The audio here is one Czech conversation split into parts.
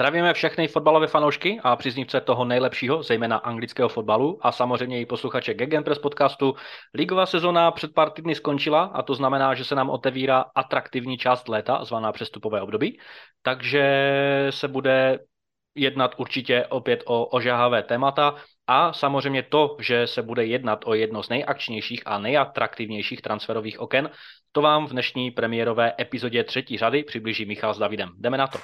Zdravíme všechny fotbalové fanoušky a příznivce toho nejlepšího, zejména anglického fotbalu a samozřejmě i posluchače Gegenpress podcastu. Ligová sezona před pár týdny skončila a to znamená, že se nám otevírá atraktivní část léta, zvaná přestupové období, takže se bude jednat určitě opět o ožahavé témata a samozřejmě to, že se bude jednat o jedno z nejakčnějších a nejatraktivnějších transferových oken, to vám v dnešní premiérové epizodě třetí řady přiblíží Michal s Davidem. Jdeme na to.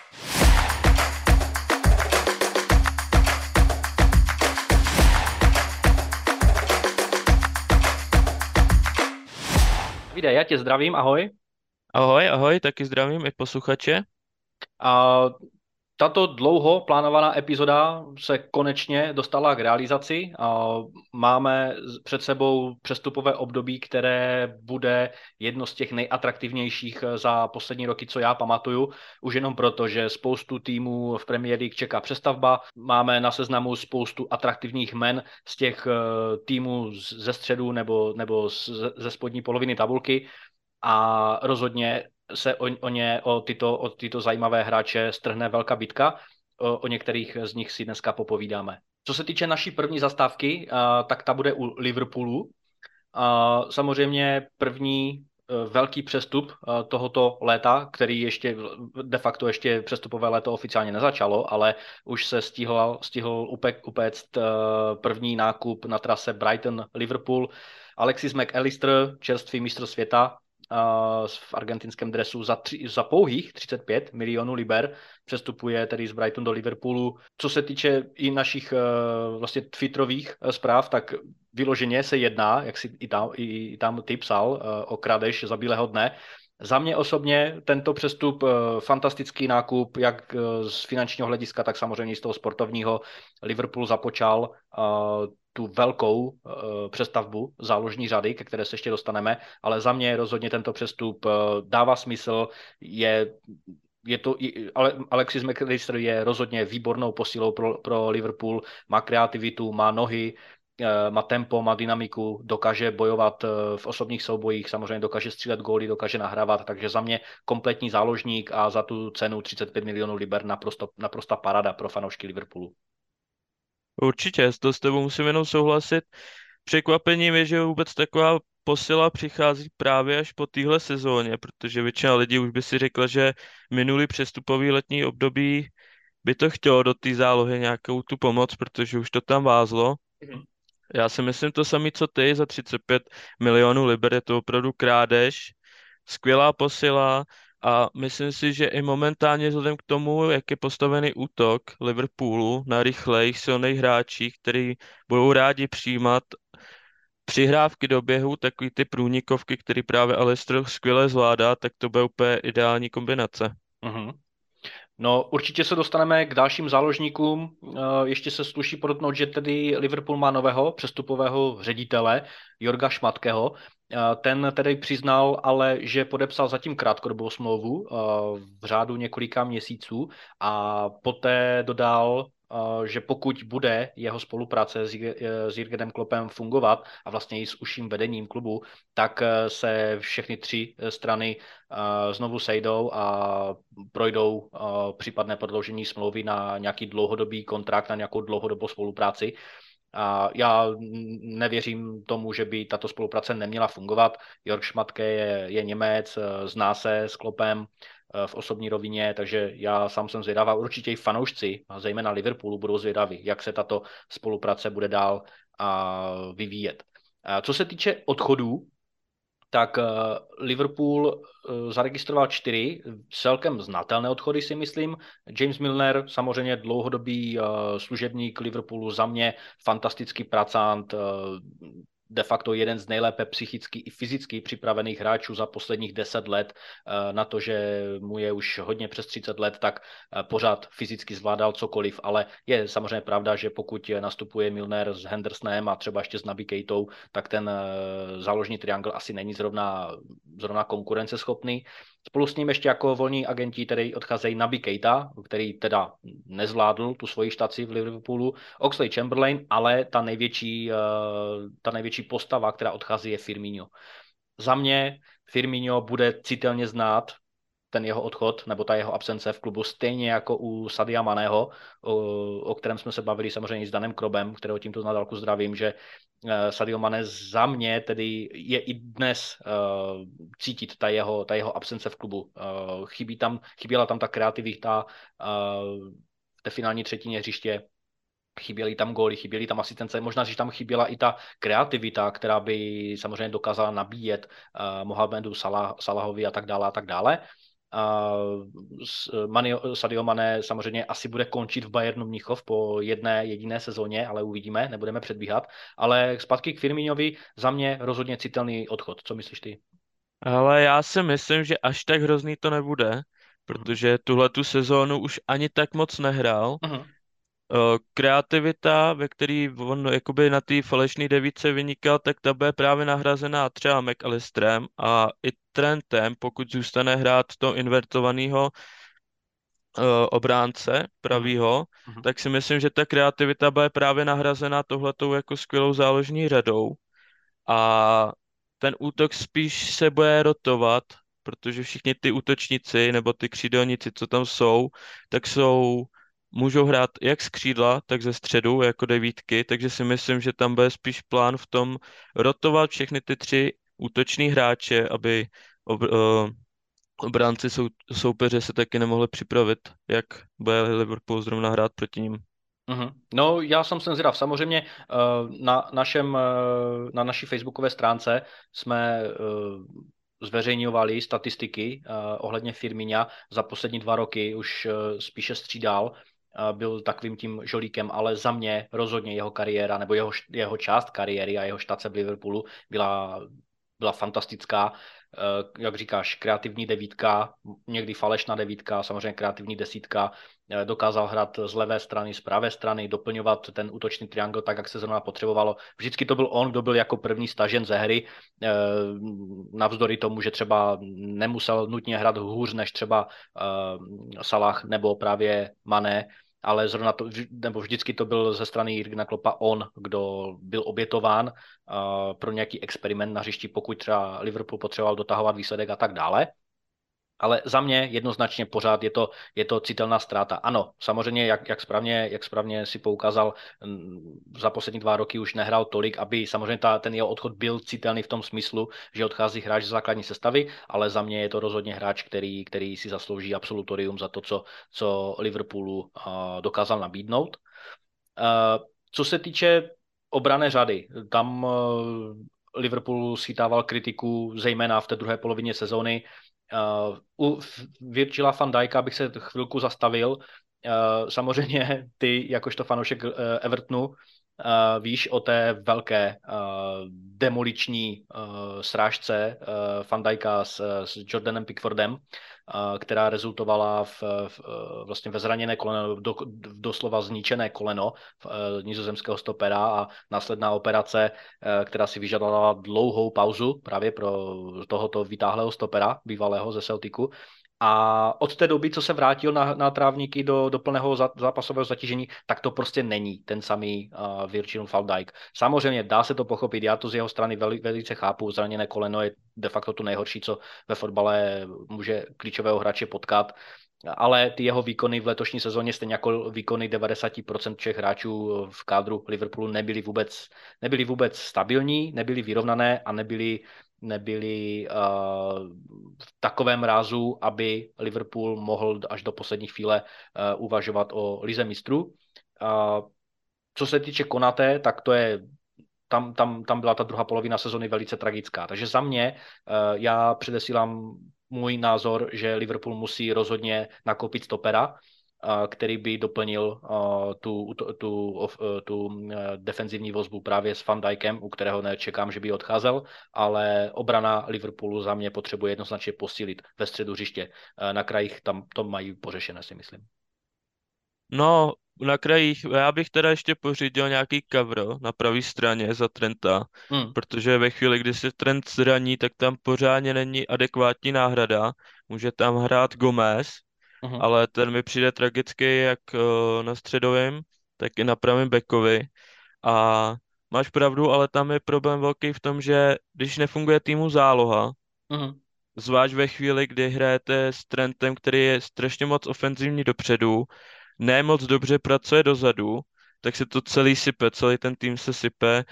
Vide, já tě zdravím, ahoj. Ahoj, ahoj, taky zdravím i posluchače. A tato dlouho plánovaná epizoda se konečně dostala k realizaci. Máme před sebou přestupové období, které bude jedno z těch nejatraktivnějších za poslední roky, co já pamatuju. Už jenom proto, že spoustu týmů v Premier League čeká přestavba. Máme na seznamu spoustu atraktivních men z těch eh, týmů ze středu nebo, nebo ze spodní poloviny tabulky a rozhodně se o, o, ně, o, tyto, o tyto zajímavé hráče strhne velká bitka. O, o některých z nich si dneska popovídáme. Co se týče naší první zastávky, tak ta bude u Liverpoolu. Samozřejmě první e, velký přestup e, tohoto léta, který ještě de facto ještě přestupové léto oficiálně nezačalo, ale už se stihl, stihl upéct e, první nákup na trase Brighton-Liverpool. Alexis McAllister, čerstvý mistr světa, v argentinském dresu za, tři, za pouhých 35 milionů liber, přestupuje tedy z Brighton do Liverpoolu. Co se týče i našich uh, vlastně twitterových uh, zpráv, tak vyloženě se jedná, jak si i tam, i tam ty psal, uh, o krádež za bílého dne. Za mě osobně tento přestup fantastický nákup, jak z finančního hlediska, tak samozřejmě z toho sportovního. Liverpool započal tu velkou přestavbu záložní řady, ke které se ještě dostaneme, ale za mě rozhodně tento přestup dává smysl, je je to, ale Alexis McAllister je rozhodně výbornou posilou pro, pro Liverpool, má kreativitu, má nohy, eh, má tempo, má dynamiku, dokáže bojovat v osobních soubojích, samozřejmě dokáže střílet góly, dokáže nahrávat, takže za mě kompletní záložník a za tu cenu 35 milionů liber naprosto, naprosta parada pro fanoušky Liverpoolu. Určitě, to s tebou musím jenom souhlasit. Překvapením je, že vůbec taková posila přichází právě až po téhle sezóně, protože většina lidí už by si řekla, že minulý přestupový letní období by to chtělo do té zálohy nějakou tu pomoc, protože už to tam vázlo. Mhm. Já si myslím to samé, co ty, za 35 milionů liber je to opravdu krádež, skvělá posila, a myslím si, že i momentálně vzhledem k tomu, jak je postavený útok Liverpoolu na rychlejch, silných hráčích, který budou rádi přijímat přihrávky do běhu, takový ty průnikovky, který právě Alester skvěle zvládá, tak to bude úplně ideální kombinace. Uh-huh. No, určitě se dostaneme k dalším záložníkům. Eh, ještě se sluší podotknout, že tedy Liverpool má nového přestupového ředitele, Jorga Šmatkého. Eh, ten tedy přiznal ale, že podepsal zatím krátkodobou smlouvu eh, v řádu několika měsíců a poté dodal, že pokud bude jeho spolupráce s Jürgenem Klopem fungovat a vlastně i s užším vedením klubu, tak e, se všechny tři strany znovu sejdou a projdou případné prodloužení smlouvy na nějaký dlouhodobý kontrakt, na nějakou dlouhodobou spolupráci. A já nevěřím tomu, že by tato spolupráce neměla fungovat. Jörg Šmatke je, je Němec, zná se s Klopem, Eh, v osobní rovině, takže já sám jsem zvědavá. Určitě i fanoušci, a zejména Liverpoolu, budou zvědaví, jak se tato spolupráce bude dál a vyvíjet. A co se týče odchodů, tak eh, Liverpool eh, zaregistroval čtyři celkem znatelné odchody, si myslím. James Milner, samozřejmě dlouhodobý služebník Liverpoolu, za mě fantastický pracant, de facto jeden z nejlépe psychicky i fyzicky připravených hráčů za posledních deset let eh, na to, že mu je už hodně přes 30 let, tak eh, pořád fyzicky zvládal cokoliv, ale je samozřejmě pravda, že pokud nastupuje Milner s Hendersonem a třeba ještě s Naby Kejtou, tak ten eh, záložní triangl asi není zrovna, zrovna konkurenceschopný. Spolu s ním ještě jako volní agenti tedy odcházejí Naby Keita, který teda nezvládl tu svoji štaci v Liverpoolu, Oxley Chamberlain, ale ta největší, eh, ta největší postava, která odchází, je Firmino. Za mě Firmino bude citelně znát ten jeho odchod nebo ta jeho absence v klubu, stejně jako u Sadia Maného, o, o kterém jsme se bavili samozřejmě s Danem Krobem, kterého tímto na dálku zdravím, že uh, Sadio Mane za mě tedy je i dnes uh, cítit ta jeho, ta jeho absence v klubu. Uh, chybí tam, chyběla tam ta kreativita uh, v té finální třetině hřiště, chyběly tam góly, chyběly tam asistence, možná, že tam chyběla i ta kreativita, která by samozřejmě dokázala nabíjet uh, Mohamedu Salah, Salahovi a tak dále a tak dále. Uh, Mani, Sadio Mane samozřejmě asi bude končit v Bayernu Mnichov po jedné jediné sezóně, ale uvidíme, nebudeme předbíhat. Ale zpátky k Firminovi, za mě rozhodně citelný odchod. Co myslíš ty? Ale já si myslím, že až tak hrozný to nebude, protože tuhle tu sezónu už ani tak moc nehrál. Uh-huh kreativita, ve který on jakoby na té falešné devíce vynikal, tak ta bude právě nahrazená třeba McAllisterem a i Trentem, pokud zůstane hrát to invertovaného uh, obránce pravýho, mm-hmm. tak si myslím, že ta kreativita bude právě nahrazená tohletou jako skvělou záložní řadou a ten útok spíš se bude rotovat, protože všichni ty útočníci nebo ty křídelníci, co tam jsou, tak jsou můžou hrát jak z křídla, tak ze středu jako devítky, takže si myslím, že tam bude spíš plán v tom rotovat všechny ty tři útoční hráče, aby ob, uh, obránci sou, soupeře se taky nemohli připravit, jak bude Liverpool zrovna hrát proti ním. Mm-hmm. No, já jsem sem zvědav. Samozřejmě uh, na, našem, uh, na naší facebookové stránce jsme zveřejňovali statistiky ohledně Firmíňa za poslední dva roky, už spíše střídal byl takovým tím žolíkem, ale za mě rozhodně jeho kariéra nebo jeho, jeho část kariéry a jeho štace v Liverpoolu byla, byla fantastická. Eh, jak říkáš, kreativní devítka, někdy falešná devítka, samozřejmě kreativní desítka, eh, dokázal hrát z levé strany, z pravé strany, doplňovat ten útočný triangl tak, jak se zrovna potřebovalo. Vždycky to byl on, kdo byl jako první stažen ze hry, eh, navzdory tomu, že třeba nemusel nutně hrát hůř než třeba Salah nebo právě Mané, ale zrovna to, nebo vždycky to byl ze strany Jirgna Klopa on, kdo byl obětován uh, pro nějaký experiment na hřišti, pokud třeba Liverpool potřeboval dotahovat výsledek a tak dále. Ale za mě jednoznačně pořád je to, je to citelná ztráta. Ano, samozřejmě, jak, jak, správně, jak správně si poukázal, za poslední dva roky už nehrál tolik, aby samozřejmě ta, ten jeho odchod byl citelný v tom smyslu, že odchází hráč z základní sestavy, ale za mě je to rozhodně hráč, který, který si zaslouží absolutorium za to, co, co Liverpoolu uh, dokázal nabídnout. Uh, co se týče obrané řady, tam uh, Liverpool schytával kritiku zejména v té druhé polovině sezóny, u Virgila van Dijka bych se chvilku zastavil. Uh, samozřejmě ty, jakožto fanoušek uh, Evertonu, víš o té velké demoliční srážce Van Dijka s, s Jordanem Pickfordem, která rezultovala v, v, vlastně ve zraněné koleno, do, doslova zničené koleno e, nizozemského stopera a následná operace, e, která si vyžadovala dlouhou pauzu právě pro tohoto vytáhlého stopera, bývalého ze Celticu. A od té doby, co se vrátil na, na trávníky do, do plného zápasového zatížení, tak to prostě není ten samý uh, Virgil van Dijk. Samozřejmě dá se to pochopit, já to z jeho strany veli, velice chápu, zraněné koleno je de facto to nejhorší, co ve fotbale může klíčového hráče potkat, ale ty jeho výkony v letošní sezóně, stejně jako výkony 90% všech hráčů v kádru Liverpoolu nebyly vůbec, nebyly vůbec stabilní, nebyly vyrovnané a nebyly nebyli uh, v takovém rázu, aby Liverpool mohl až do poslední chvíle uh, uvažovat o lize mistrů. Co se týče Konate, tak to je tam, tam, tam byla ta druhá polovina sezony velice tragická. Takže za mě uh, já předesílám můj názor, že Liverpool musí rozhodně nakoupit stopera, který by doplnil tu, tu, tu, tu defenzivní vozbu právě s Van Dijkem, u kterého nečekám, že by odcházel, ale obrana Liverpoolu za mě potřebuje jednoznačně posílit ve středu hřiště. Na krajích tam to mají pořešené, si myslím. No, na krajích, já bych teda ještě pořídil nějaký cover na pravé straně za Trenta, hmm. protože ve chvíli, kdy se Trent zraní, tak tam pořádně není adekvátní náhrada. Může tam hrát Gomez, uh-huh. ale ten mi přijde tragický jak uh, na středovém, tak i na pravém bekovi. A máš pravdu, ale tam je problém velký v tom, že když nefunguje týmu záloha, uh-huh. zvlášť ve chvíli, kdy hrajete s Trentem, který je strašně moc ofenzivní dopředu, ne moc dobře pracuje dozadu, tak se to celý sype, celý ten tým se sype.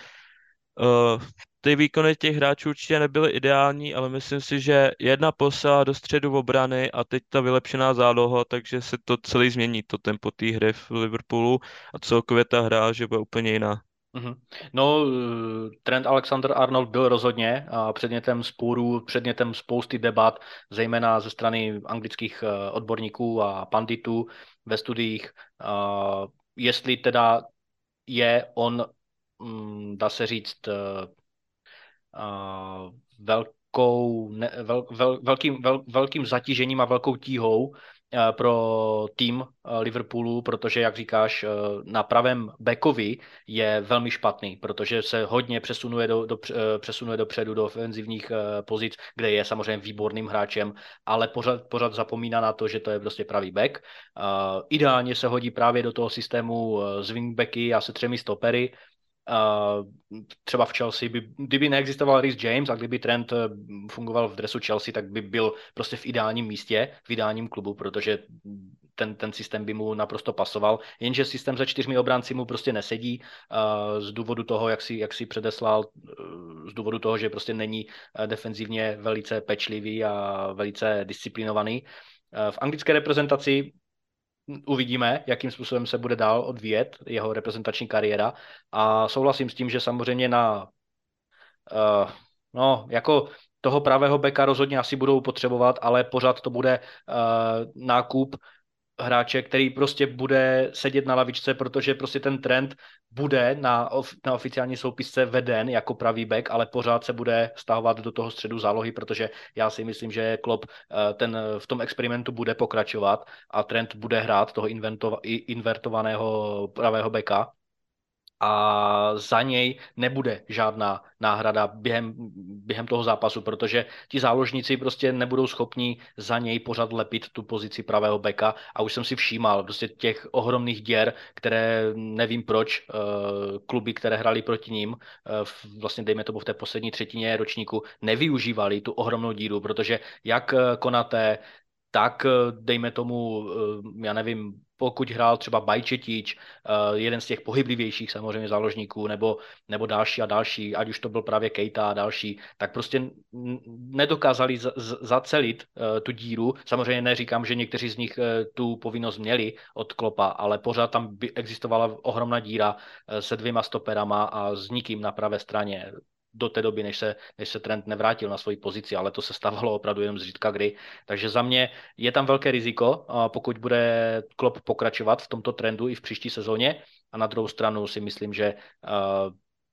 Uh, ty výkony těch hráčů určitě nebyly ideální, ale myslím si, že jedna posila do středu obrany a teď ta vylepšená záloha, takže se to celý změní, to tempo té hry v Liverpoolu a celkově ta hra, že bude úplně jiná. Mm-hmm. No, Trent Alexander-Arnold byl rozhodně předmětem spůrů, předmětem spousty debat, zejména ze strany anglických eh, odborníků a panditů ve studiích, jestli teda je on, dá se říct, eh, velkou, ne, vel, vel, velkým, vel, velkým zatížením a velkou tíhou Eh, pro tým eh, Liverpoolu, protože, jak říkáš, eh, na pravém backovi je velmi špatný, protože se hodně přesunuje, do, do, přesunuje dopředu do ofenzivních pozic, kde je samozřejmě výborným hráčem, ale pořád, pořád zapomíná na to, že to je prostě pravý back. Ideálně se hodí právě do toho systému z wingbacky a se třemi stopery, Uh, třeba v Chelsea, by, kdyby neexistoval Rhys James a kdyby Trent eh, fungoval v dresu Chelsea, tak by byl prostě v ideálním místě, v ideálním klubu, protože ten, ten systém by mu naprosto pasoval, jenže systém za čtyřmi obránci mu prostě nesedí uh, z důvodu toho, jak si, jak si předeslal, uh, z důvodu toho, že prostě není uh, defenzivně velice pečlivý a velice disciplinovaný. V anglické reprezentaci uvidíme, jakým způsobem se bude dál odvíjet jeho reprezentační kariéra. A souhlasím s tím, že samozřejmě na uh, no, jako toho pravého beka rozhodně asi budou potřebovat, ale pořád to bude uh, nákup hráče, který prostě bude sedět na lavičce, protože prostě ten trend bude na, of, na oficiální soupisce veden jako pravý back, ale pořád se bude stahovat do toho středu zálohy, protože já si myslím, že Klopp eh, ten v tom experimentu bude pokračovat a trend bude hrát toho invertovaného pravého beka a za něj nebude žádná náhrada během, během toho zápasu, protože ti záložníci prostě nebudou schopni za něj pořád lepit tu pozici pravého beka. A už jsem si všímal prostě těch ohromných děr, které nevím proč, eh, kluby, které hrali proti ním, eh, vlastně dejme tomu v té poslední třetině ročníku, nevyužívali tu ohromnou díru, protože jak eh, Konaté, tak dejme tomu, já nevím, pokud hrál třeba Bajčetič, eh, jeden z těch pohyblivějších samozřejmě záložníků, nebo, nebo další a další, ať už to byl právě Kejta a další, tak prostě nedokázali z, z, zacelit tu díru. Samozřejmě neříkám, že někteří z nich tu povinnost měli od Klopa, ale pořád tam by existovala ohromná díra se dvěma stoperama a s nikým na pravé straně do té doby, než se, než se trend nevrátil na svoji pozici, ale to se stávalo opravdu jenom zřídka kdy. Takže za mě je tam velké riziko, pokud bude Klopp pokračovat v tomto trendu i v příští sezóně. A na druhou stranu si myslím, že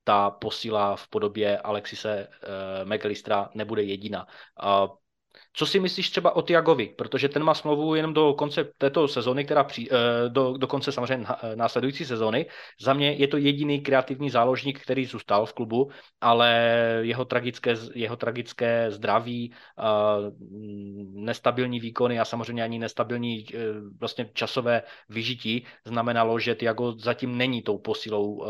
ta posila v podobě Alexise uh, McAllistera nebude jediná. Co si myslíš třeba o Tiagovi? Protože ten má smlouvu jenom do konce této sezóny, která při, eh, do, do konce samozřejmě eh, následující sezóny. Za mě je to jediný kreativní záložník, který zůstal v klubu, ale jeho tragické, jeho tragické zdraví, eh, nestabilní výkony a samozřejmě ani nestabilní vlastně časové vyžití znamenalo, že Tiago zatím není tou posilou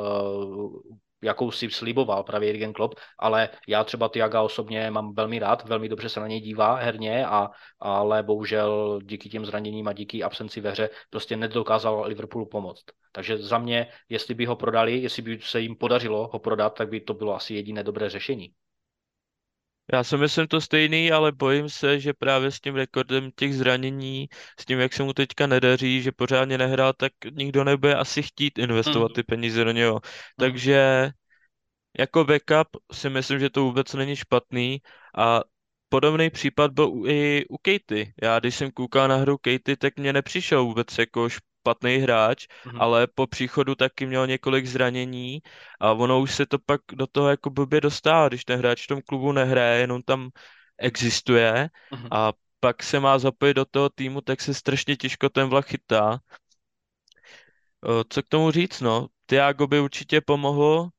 jakou si sliboval právě Jürgen Klopp, ale já třeba Tiaga osobně mám velmi rád, velmi dobře se na něj dívá herně, a, ale bohužel díky těm zraněním a díky absenci ve hře prostě nedokázal Liverpoolu pomoct. Takže za mě, jestli by ho prodali, jestli by se jim podařilo ho prodat, tak by to bylo asi jediné dobré řešení. Já si myslím to stejný, ale bojím se, že právě s tím rekordem těch zranění, s tím, jak se mu teďka nedaří, že pořádně nehrál, tak nikdo nebude asi chtít investovat mm. ty peníze do něho. Mm. Takže jako backup si myslím, že to vůbec není špatný a podobný případ byl i u Katy. Já když jsem koukal na hru Katy, tak mě nepřišel vůbec jako špatný hráč, mm-hmm. ale po příchodu taky měl několik zranění a ono už se to pak do toho jako blbě dostává, když ten hráč v tom klubu nehraje, jenom tam existuje mm-hmm. a pak se má zapojit do toho týmu, tak se strašně těžko ten vlak chytá. Co k tomu říct, no? Tiago by určitě pomohl,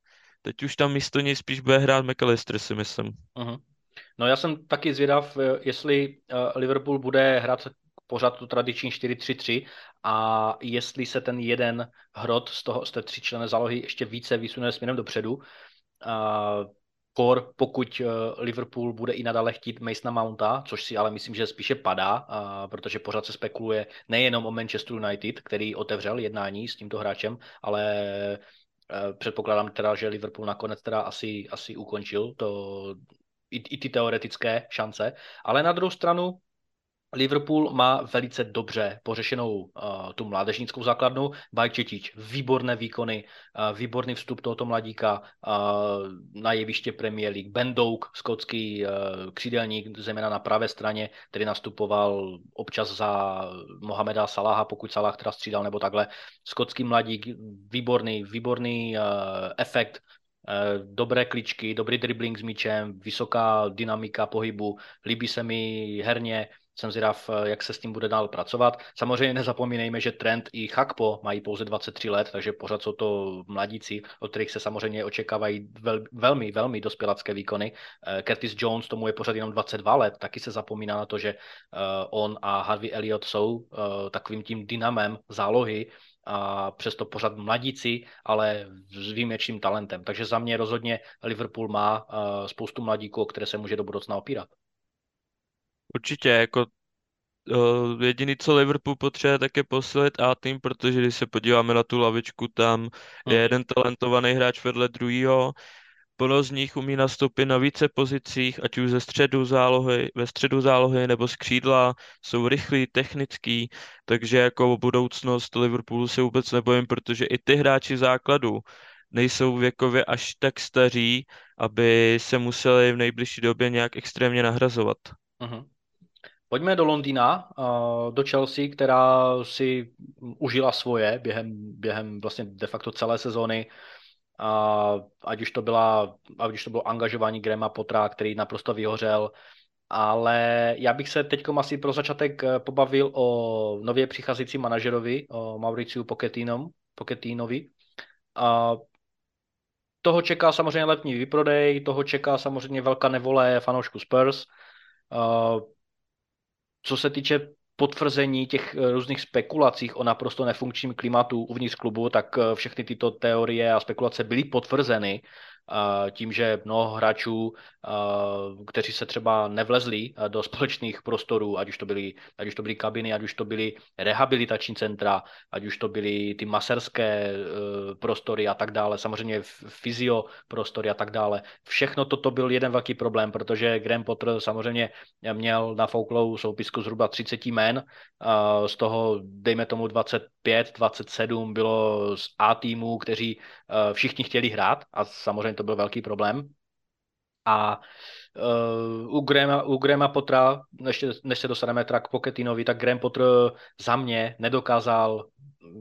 teď už tam místo něj spíš bude hrát McAllister, si myslím. Uh-huh. No já jsem taky zvědav, eh, jestli eh, Liverpool bude hrát pořád tu tradiční 4-3-3 a jestli se ten jeden hrot z, toho, z té tříčlené zálohy ještě více vysune směrem dopředu. A kor, pokud eh, Liverpool bude i nadále chtít Masona Mounta, což si ale myslím, že spíše padá, protože pořád se spekuluje nejenom o Manchester United, který otevřel jednání s tímto hráčem, ale eh, předpokládám teda, že Liverpool nakonec teda asi, asi ukončil to, i, i ty teoretické šance. Ale na druhou stranu Liverpool má velice dobře pořešenou uh, tu mládežnickou základnu. Bajčetič, výborné výkony, uh, výborný vstup tohoto mladíka uh, na jeviště Premier League. Ben Doak, skotský uh, křídelník, zejména na pravé straně, který nastupoval občas za Mohameda Salaha, pokud Salah teda střídal nebo takhle. Skotský mladík, výborný, výborný uh, efekt dobré kličky, dobrý dribbling s míčem, vysoká dynamika pohybu, líbí se mi herně, jsem zvědav, eh, jak se s tím bude dál pracovat. Samozřejmě nezapomínejme, že Trent i Chakpo mají pouze 23 let, takže pořád jsou to mladíci, od kterých se samozřejmě očekávají vel, velmi, velmi dospělacké výkony. Eh, Curtis Jones, tomu je pořád jenom 22 let, taky se zapomíná na to, že eh, on a Harvey Elliott jsou takovým tím dynamem zálohy, a přesto pořád mladíci, ale s výjimečným talentem. Takže za mě rozhodně Liverpool má spoustu mladíků, o které se může do budoucna opírat. Určitě, jako uh, jediný, co Liverpool potřebuje, tak je posilit A tým, protože když se podíváme na tu lavičku, tam je hmm. jeden talentovaný hráč vedle druhého, plno z nich umí nastoupit na více pozicích, ať už ze středu zálohy, ve středu zálohy nebo z křídla, jsou rychlí, technický, takže jako budoucnost Liverpoolu se vůbec nebojím, protože i ty hráči základu nejsou věkově až tak staří, aby se museli v nejbližší době nějak extrémně nahrazovat. Uh-huh. Pojďme do Londýna, do Chelsea, která si užila svoje během, během vlastně de facto celé sezóny. Ať už to, byla, ať už to bylo angažování Grema Potra, který naprosto vyhořel, ale já bych se teď asi pro začátek eh, pobavil o nově přicházející manažerovi, o Mauriciu Pochettinovi. A toho čeká samozřejmě letní výprodej, toho čeká samozřejmě velká nevole fanoušku Spurs. Co se týče potvrzení těch eh, různých spekulacích o naprosto nefunkčním klimatu uvnitř klubu, tak eh, všechny tyto teorie a spekulace byly potvrzeny tím, že mnoho hráčů, kteří se třeba nevlezli do společných prostorů, ať už to byly, ať už to byly kabiny, ať už to byly rehabilitační centra, ať už to byly ty maserské prostory a tak dále, samozřejmě fyzio prostory a tak dále. Všechno toto byl jeden velký problém, protože Graham Potter samozřejmě měl na Fouklou soupisku zhruba 30 jmen, z toho dejme tomu 25, 27 bylo z A týmu, kteří všichni chtěli hrát a samozřejmě to byl velký problém. A uh, u, Grahama, u Grahama Potra, než, než se dostaneme teda k Pochettinovi, tak Graham Potter za mě nedokázal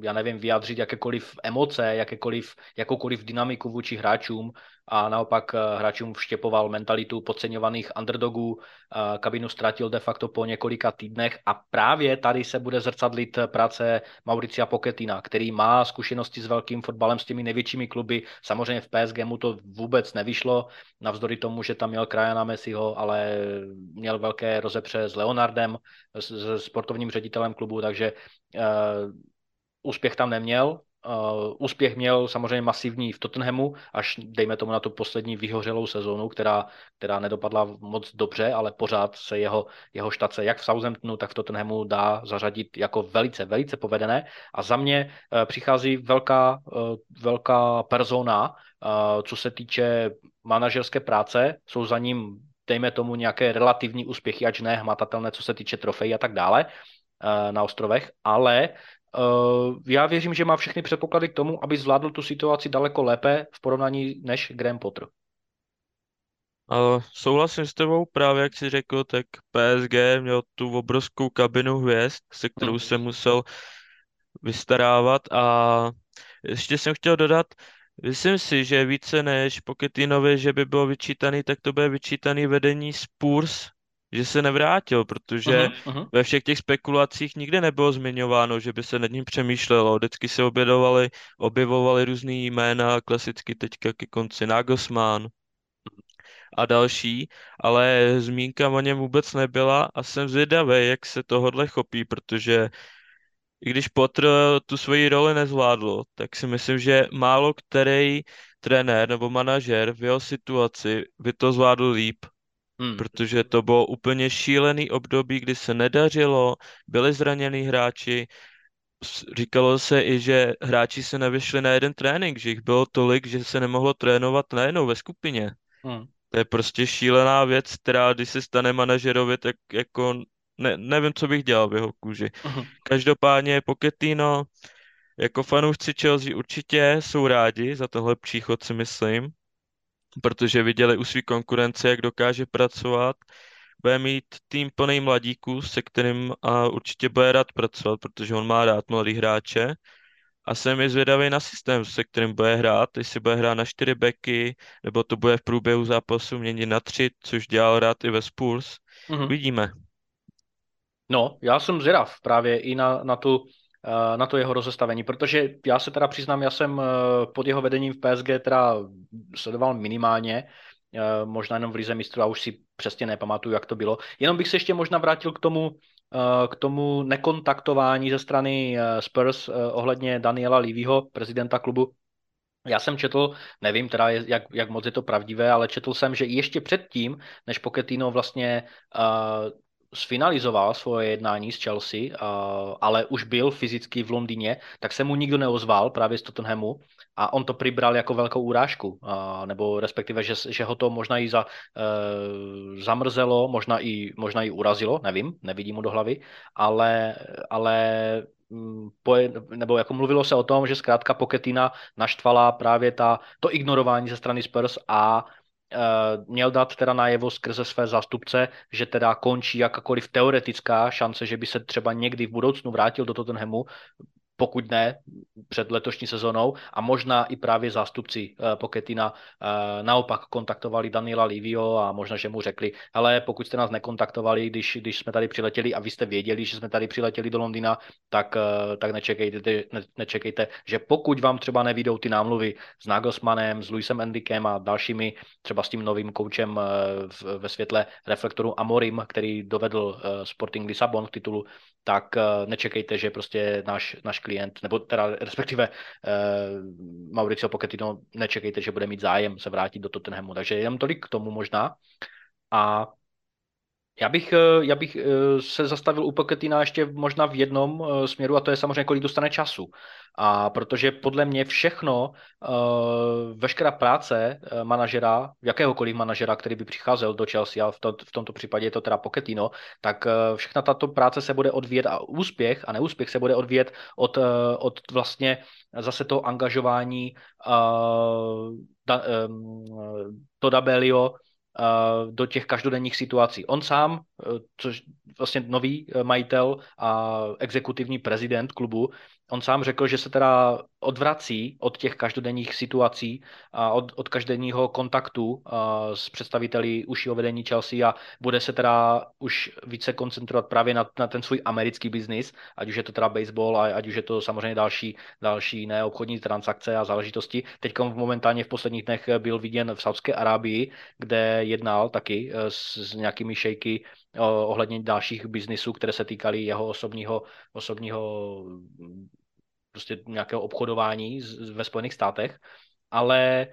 já nevím, vyjádřit jakékoliv emoce, jakékoliv, jakoukoliv dynamiku vůči hráčům a naopak eh, hráčům vštěpoval mentalitu podceňovaných underdogů, eh, kabinu ztratil de facto po několika týdnech a právě tady se bude zrcadlit práce Mauricia Pochettina, který má zkušenosti s velkým fotbalem s těmi největšími kluby. Samozřejmě v PSG mu to vůbec nevyšlo, navzdory tomu, že tam měl Krajana Messiho, ale měl velké rozepře s Leonardem, s, sportovním ředitelem klubu, takže uh, úspěch tam neměl, Uh, úspěch měl samozřejmě masivní v Tottenhamu, až dejme tomu na tu poslední vyhořelou sezónu, která, která nedopadla moc dobře, ale pořád se jeho, jeho štace jak v Southamptonu, tak v Tottenhamu dá zařadit jako velice, velice povedené. A za mě uh, přichází velká, uh, velká persona, uh, co se týče manažerské práce, jsou za ním dejme tomu nějaké relativní úspěchy, ač ne hmatatelné, co se týče trofejí a tak dále na ostrovech, ale já věřím, že má všechny předpoklady k tomu, aby zvládl tu situaci daleko lépe v porovnání než Graham Potter. Uh, souhlasím s tebou, právě jak jsi řekl, tak PSG měl tu obrovskou kabinu hvězd, se kterou hmm. se musel vystarávat a ještě jsem chtěl dodat, myslím si, že více než Pochettinovi, že by bylo vyčítaný, tak to bude vyčítaný vedení Spurs, že se nevrátil, protože uh-huh, uh-huh. ve všech těch spekulacích nikde nebylo zmiňováno, že by se nad ním přemýšlelo. Vždycky se objevovaly, objevovaly různý jména, klasicky teďka ke konci Nagelsmann a další, ale zmínka o něm vůbec nebyla a jsem zvědavý, jak se tohodle chopí, protože i když Potter tu svoji roli nezvládl, tak si myslím, že málo který trenér nebo manažer v jeho situaci by to zvládl líp, Hmm. protože to bylo úplně šílený období, kdy se nedařilo, byli zranění hráči, říkalo se i, že hráči se nevyšli na jeden trénink, že jich bylo tolik, že se nemohlo trénovat najednou ve skupině. Hmm. To je prostě šílená věc, která když se stane manažerovi, tak jako ne, nevím, co bych dělal v jeho kůži. Mhm. Každopádně Pochettino, jako fanoušci Chelsea určitě jsou rádi za tohle příchod, si myslím, protože viděli u své konkurence, jak dokáže pracovat. Bude mít tým plný mladíků, se kterým a určitě bude rád pracovat, protože on má rád mladý hráče. A jsem i zvědavý na systém, se kterým bude hrát, jestli bude hrát na čtyři beky, nebo to bude v průběhu zápasu měnit na tři, což dělal rád i ve Spurs. Mhm. Vidíme. No, já jsem zvědav právě i na, na, tu, na to jeho rozestavení, protože já se teda přiznám, já jsem eh, pod jeho vedením v PSG teda sledoval minimálně, eh, možná jenom v Lize mistrů a už si přesně nepamatuju, jak to bylo. Jenom bych se ještě možná vrátil k tomu, eh, k tomu nekontaktování ze strany eh, Spurs eh, ohledně Daniela Levyho, prezidenta klubu. Já jsem četl, nevím teda, jak, jak moc je to pravdivé, ale četl jsem, že ještě předtím, než Pochettino vlastně sfinalizoval svoje jednání s Chelsea, ale už byl fyzicky v Londýně, tak se mu nikdo neozval právě z Tottenhamu a on to přibral jako velkou urážku, uh, nebo respektive, že, že ho to možná i za, uh, zamrzelo, možná i, možná i urazilo, nevím, nevidím mu do hlavy, ale, ale mm, poje, nebo jako mluvilo se o tom, že zkrátka Pochetina naštvala právě ta, to ignorování ze strany Spurs a měl dát teda najevo skrze své zástupce, že teda končí jakákoliv teoretická šance, že by se třeba někdy v budoucnu vrátil do Tottenhamu, pokud ne před letošní sezónou a možná i právě zástupci uh, Pochetina uh, naopak kontaktovali Daniela Livio a možná, že mu řekli, ale pokud jste nás nekontaktovali, když, když jsme tady přiletěli a vy jste věděli, že jsme tady přiletěli do Londýna, tak, uh, tak nečekejte, ne, nečekejte, že pokud vám třeba nevídou ty námluvy s Nagelsmannem, s Luisem Endikem a dalšími, třeba s tím novým koučem ve světle reflektoru Amorim, který dovedl Sporting Lisabon k titulu, tak nečekejte, že prostě náš, náš klient, nebo teda respektive uh, Mauricio Pochettino, nečekejte, že bude mít zájem se vrátit do Tottenhamu. Takže jenom tolik k tomu možná. A já bych, já bych se zastavil u Pochettina ještě možná v jednom směru a to je samozřejmě, kolik dostane času. A protože podle mě všechno, veškerá práce manažera, jakéhokoliv manažera, který by přicházel do Chelsea, a v, to, v tomto případě je to teda Pochettino, tak všechna tato práce se bude odvíjet a úspěch a neúspěch se bude odvíjet od, od vlastně zase toho angažování uh, da, um, Toda Belio do těch každodenních situací. On sám, což vlastně nový majitel a exekutivní prezident klubu, on sám řekl, že se teda odvrací od těch každodenních situací a od, od každodenního kontaktu s představiteli užšího vedení Chelsea a bude se teda už více koncentrovat právě na, na ten svůj americký biznis, ať už je to teda baseball, a ať už je to samozřejmě další, další neobchodní transakce a záležitosti. Teď momentálně v posledních dnech byl viděn v Saudské Arábii, kde jednal taky s, s nějakými šejky ohledně dalších biznisů, které se týkaly jeho osobního, osobního prostě nějakého obchodování ve Spojených státech, ale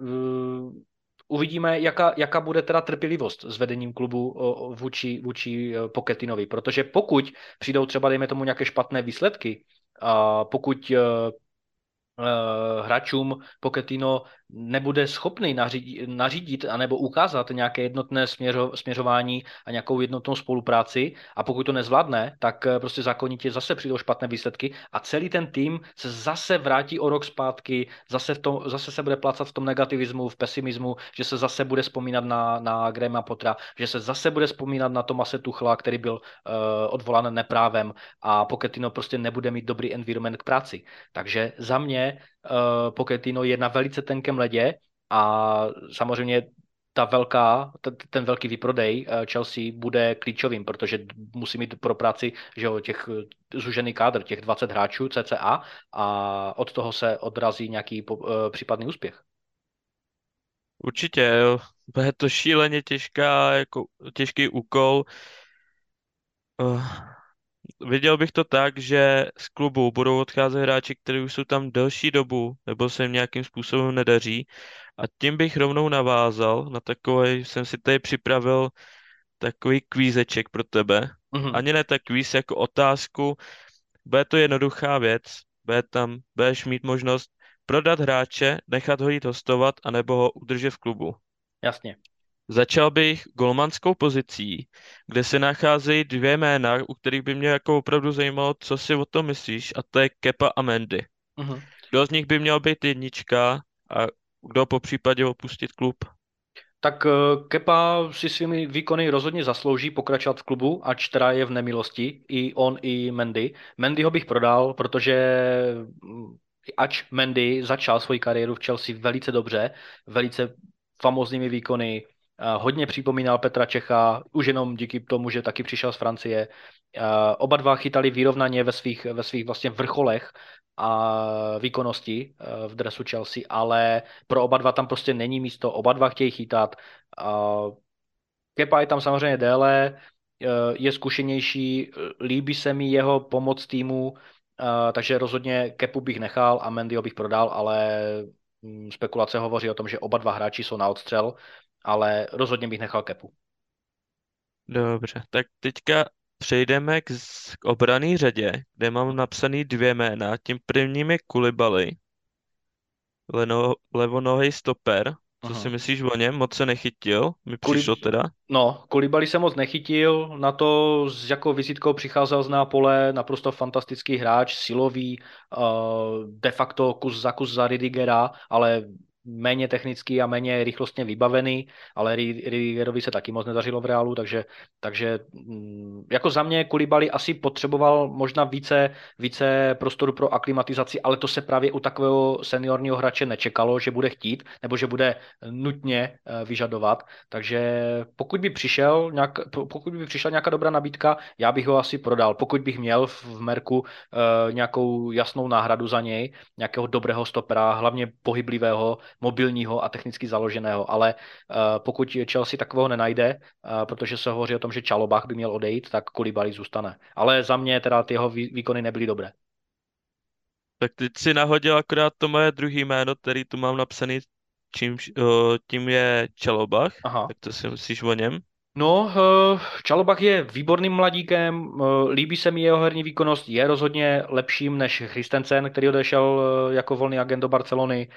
uh, uvidíme, jaká, jaká bude teda trpělivost s vedením klubu vůči, vůči Poketinovi, protože pokud přijdou třeba, dejme tomu, nějaké špatné výsledky, a pokud uh, hráčům Pochettino nebude schopný nařídit, nařídit anebo ukázat nějaké jednotné směřo, směřování a nějakou jednotnou spolupráci a pokud to nezvládne, tak eh, prostě zákonitě zase přijdou špatné výsledky a celý ten tým se zase vrátí o rok zpátky, zase, v tom, zase se bude plácat v tom negativismu, v pesimismu, že se zase bude vzpomínat na, na Grema Potra, že se zase bude vzpomínat na Tomase Tuchla, který byl uh, odvolán neprávem a Pochettino prostě nebude mít dobrý environment k práci. Takže za mě uh, Pochettino je na velice tenkém ledě a samozřejmě ta velká, ten velký výprodej Chelsea bude klíčovým, protože musí mít pro práci že jo, těch zužený kádr, těch 20 hráčů CCA a od toho se odrazí nějaký případný úspěch. Určitě, jo. Bude to šíleně těžká, jako těžký úkol. Viděl bych to tak, že z klubu budou odcházet hráči, kteří už jsou tam delší dobu, nebo se jim nějakým způsobem nedaří. A tím bych rovnou navázal na takový, jsem si tady připravil takový kvízeček pro tebe. Mm-hmm. Ani ne tak kvíz jako otázku. Bude to jednoduchá věc. Bude tam, budeš mít možnost prodat hráče, nechat ho jít hostovat, anebo ho udržet v klubu. Jasně. Začal bych golmanskou pozicí, kde se nacházejí dvě jména, u kterých by mě jako opravdu zajímalo, co si o tom myslíš, a to je Kepa a Mendy. Uh-huh. Kdo z nich by měl být jednička a kdo po případě opustit klub? Tak eh, Kepa si svými výkony rozhodně zaslouží pokračovat v klubu, ač teda je v nemilosti, i on, i Mendy. Mendyho bych prodal, protože mm, ač Mendy začal svoji kariéru v Chelsea velice dobře, velice famózními výkony, hodně připomínal Petra Čecha, už jenom díky tomu, že taky přišel z Francie. Oba dva chytali vyrovnaně ve svých, ve svých vlastně vrcholech a výkonnosti e, v dresu Chelsea, ale pro oba dva tam prostě není místo, oba dva chtějí chytat. Kepa je tam samozřejmě déle, je zkušenější, líbí se mi jeho pomoc týmu, takže rozhodně Kepu bych nechal a Mendyho bych prodal, ale mm, spekulace hovoří o tom, že oba dva hráči jsou na odstřel, ale rozhodně bych nechal kepu. Dobře, tak teďka přejdeme k, k obraný řadě, kde mám napsaný dvě jména. Tím prvním je Kulibaly, Leno, levonohý stoper. Co Aha. si myslíš o něm? Moc se nechytil, mi Kulib... přišlo teda. No, Kulibali se moc nechytil, na to s jakou vizitkou přicházel z Nápole, naprosto fantastický hráč, silový, uh, de facto kus za kus za Ridigera, ale méně technický a méně rychlostně vybavený, ale Rigerovi se taky moc nedařilo v reálu, takže, takže mm, jako za mě Kulibali asi potřeboval možná více, více prostoru pro aklimatizaci, ale to se právě u takového seniorního hráče nečekalo, že bude chtít, nebo že bude nutně eh, vyžadovat, takže pokud by přišel nějak, pokud by přišla nějaká dobrá nabídka, já bych ho asi prodal, pokud bych měl v Merku uh, nějakou jasnou náhradu za něj, nějakého dobrého stopera, hlavně pohyblivého, mobilního a technicky založeného, ale uh, pokud Chelsea takového nenajde, uh, protože se hovoří o tom, že Čalobach by měl odejít, tak Kolibali zůstane. Ale za mě teda ty jeho výkony nebyly dobré. Tak teď si nahodil akorát to moje druhý jméno, který tu mám napsaný, čím, tím je Čalobach. Aha. Tak to si myslíš o něm? No, eh, Čalobach je výborným mladíkem, líbí se mi jeho herní výkonnost, je rozhodně lepším než Christensen, který odešel jako volný agent do Barcelony.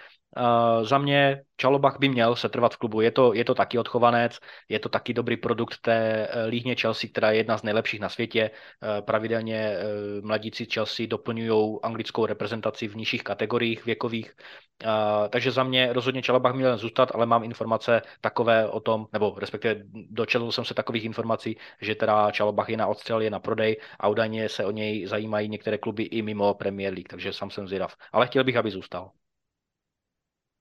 Za mě Čalobach by měl se trvat v klubu. Je to, je to taky odchovanec, je to taky dobrý produkt té uh, líhně Chelsea, která je jedna z nejlepších na světě. Uh, pravidelně uh, mladíci Chelsea doplňují anglickou reprezentaci v nižších kategoriích věkových. Takže za mě rozhodně Čalobach měl zůstat, ale mám informace takové o tom, nebo respektive dočetl jsem se takových informací, že teda Čalobach je na odstřel, je na prodej a údajně se o něj zajímají některé kluby i mimo Premier League, takže sám jsem zvědav. Ale chtěl bych, aby zůstal.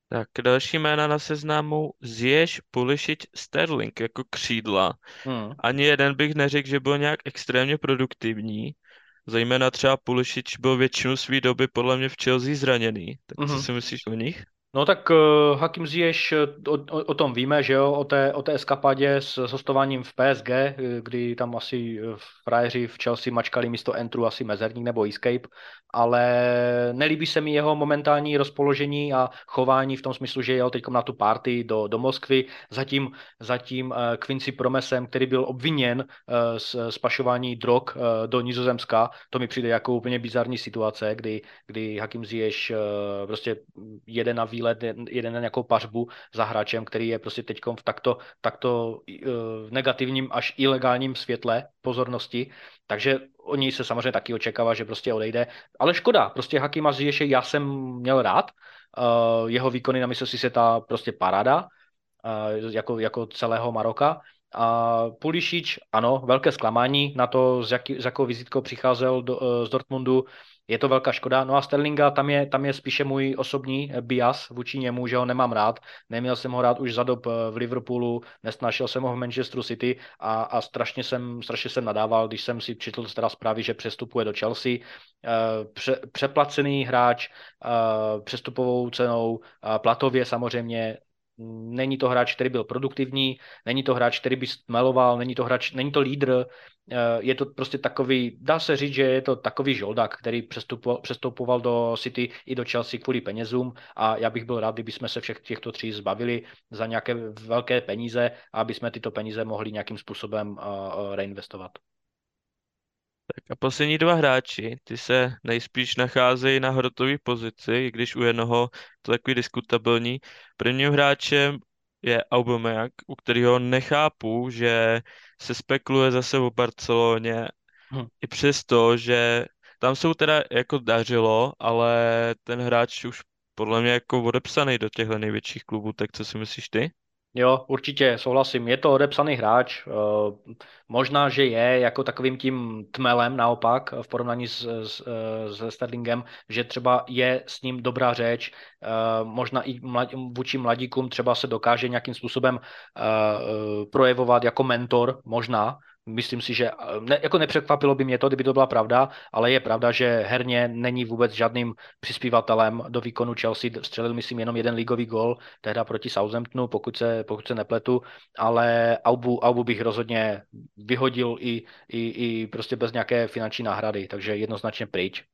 Tak další jména na seznamu Zješ, Pulišič, Sterling jako křídla. Hmm. Ani jeden bych neřekl, že byl nějak extrémně produktivní. Zejména třeba Pulišič byl většinu své doby podle mě v Chelsea zraněný. Tak co hmm. si myslíš o nich? No tak uh, Hakim Ziyech, eh, o, o, o tom víme, že jo, o té, o té eskapadě s, s hostováním v PSG, eh, kdy tam asi frajeři v Chelsea mačkali místo entru asi mezerník nebo escape, ale nelíbí se mi jeho momentální rozpoložení a chování v tom smyslu, že jel teď na tu party do, do Moskvy, zatím, zatím uh, Quincy Promesem, který byl obviněn uh, z, z pašování drog uh, do Nizozemska, to mi přijde jako úplně bizarní situace, kdy, kdy Hakim Ziyech uh, prostě jede na výlet výlet, jeden na nějakou pařbu za hráčem, který je prostě teď v takto, takto uh, negativním až ilegálním světle pozornosti, takže o ní se samozřejmě taky očekává, že prostě odejde. Ale škoda, prostě Hakima Ziyech já jsem měl rád, uh, jeho výkony na mistrovství světa prostě parada, uh, jako, jako celého Maroka. A Pulišič, ano, velké zklamání na to, s, jaký, s jakou vizitkou přicházel do, z Dortmundu je to velká škoda. No a Sterlinga, tam je, tam je spíše můj osobní bias vůči němu, že ho nemám rád. Neměl jsem ho rád už za dob eh, v Liverpoolu, nesnašel jsem ho v Manchesteru City a, a strašně, jsem, strašně jsem nadával, když jsem si četl teda zprávy, že přestupuje do Chelsea. Eh, pře, přeplacený hráč, eh, přestupovou cenou, platově samozřejmě Není to hráč, který byl produktivní, není to hráč, který by stmeloval, není to hráč, není to lídr, eh, je to prostě takový, dá se říct, že je to takový žoldák, který přestupoval do City i do Chelsea kvůli penězům a já bych byl rád, kdyby jsme se všech těchto tří zbavili za nějaké velké peníze a aby jsme tyto peníze mohli nějakým způsobem reinvestovat. Tak a poslední dva hráči, ty se nejspíš nacházejí na hrotové pozici, i když u jednoho to je takový diskutabilní. Prvním hráčem je Aubameyang, u kterého nechápu, že se spekuluje zase o Barceloně, hmm. i přesto, že tam jsou teda jako dařilo, ale ten hráč už podle mě jako odepsaný do těchto největších klubů, tak co si myslíš ty? Jo, určitě souhlasím. Je to odepsaný hráč. Eh, možná, že je jako takovým tím tmelem naopak v porovnání s, s, s Sterlingem, že třeba je s ním dobrá řeč. Eh, možná i mlad, vůči mladíkům třeba se dokáže nějakým způsobem eh, projevovat jako mentor, možná, Myslím si, že ne, jako nepřekvapilo by mě to, kdyby to byla pravda, ale je pravda, že herně není vůbec žádným přispívatelem do výkonu Chelsea. Střelil, myslím, jenom jeden ligový gol, tehda proti Southamptonu, pokud se, pokud se nepletu, ale Aubu, Aubu bych rozhodně vyhodil i, i, i prostě bez nějaké finanční náhrady, takže jednoznačně pryč.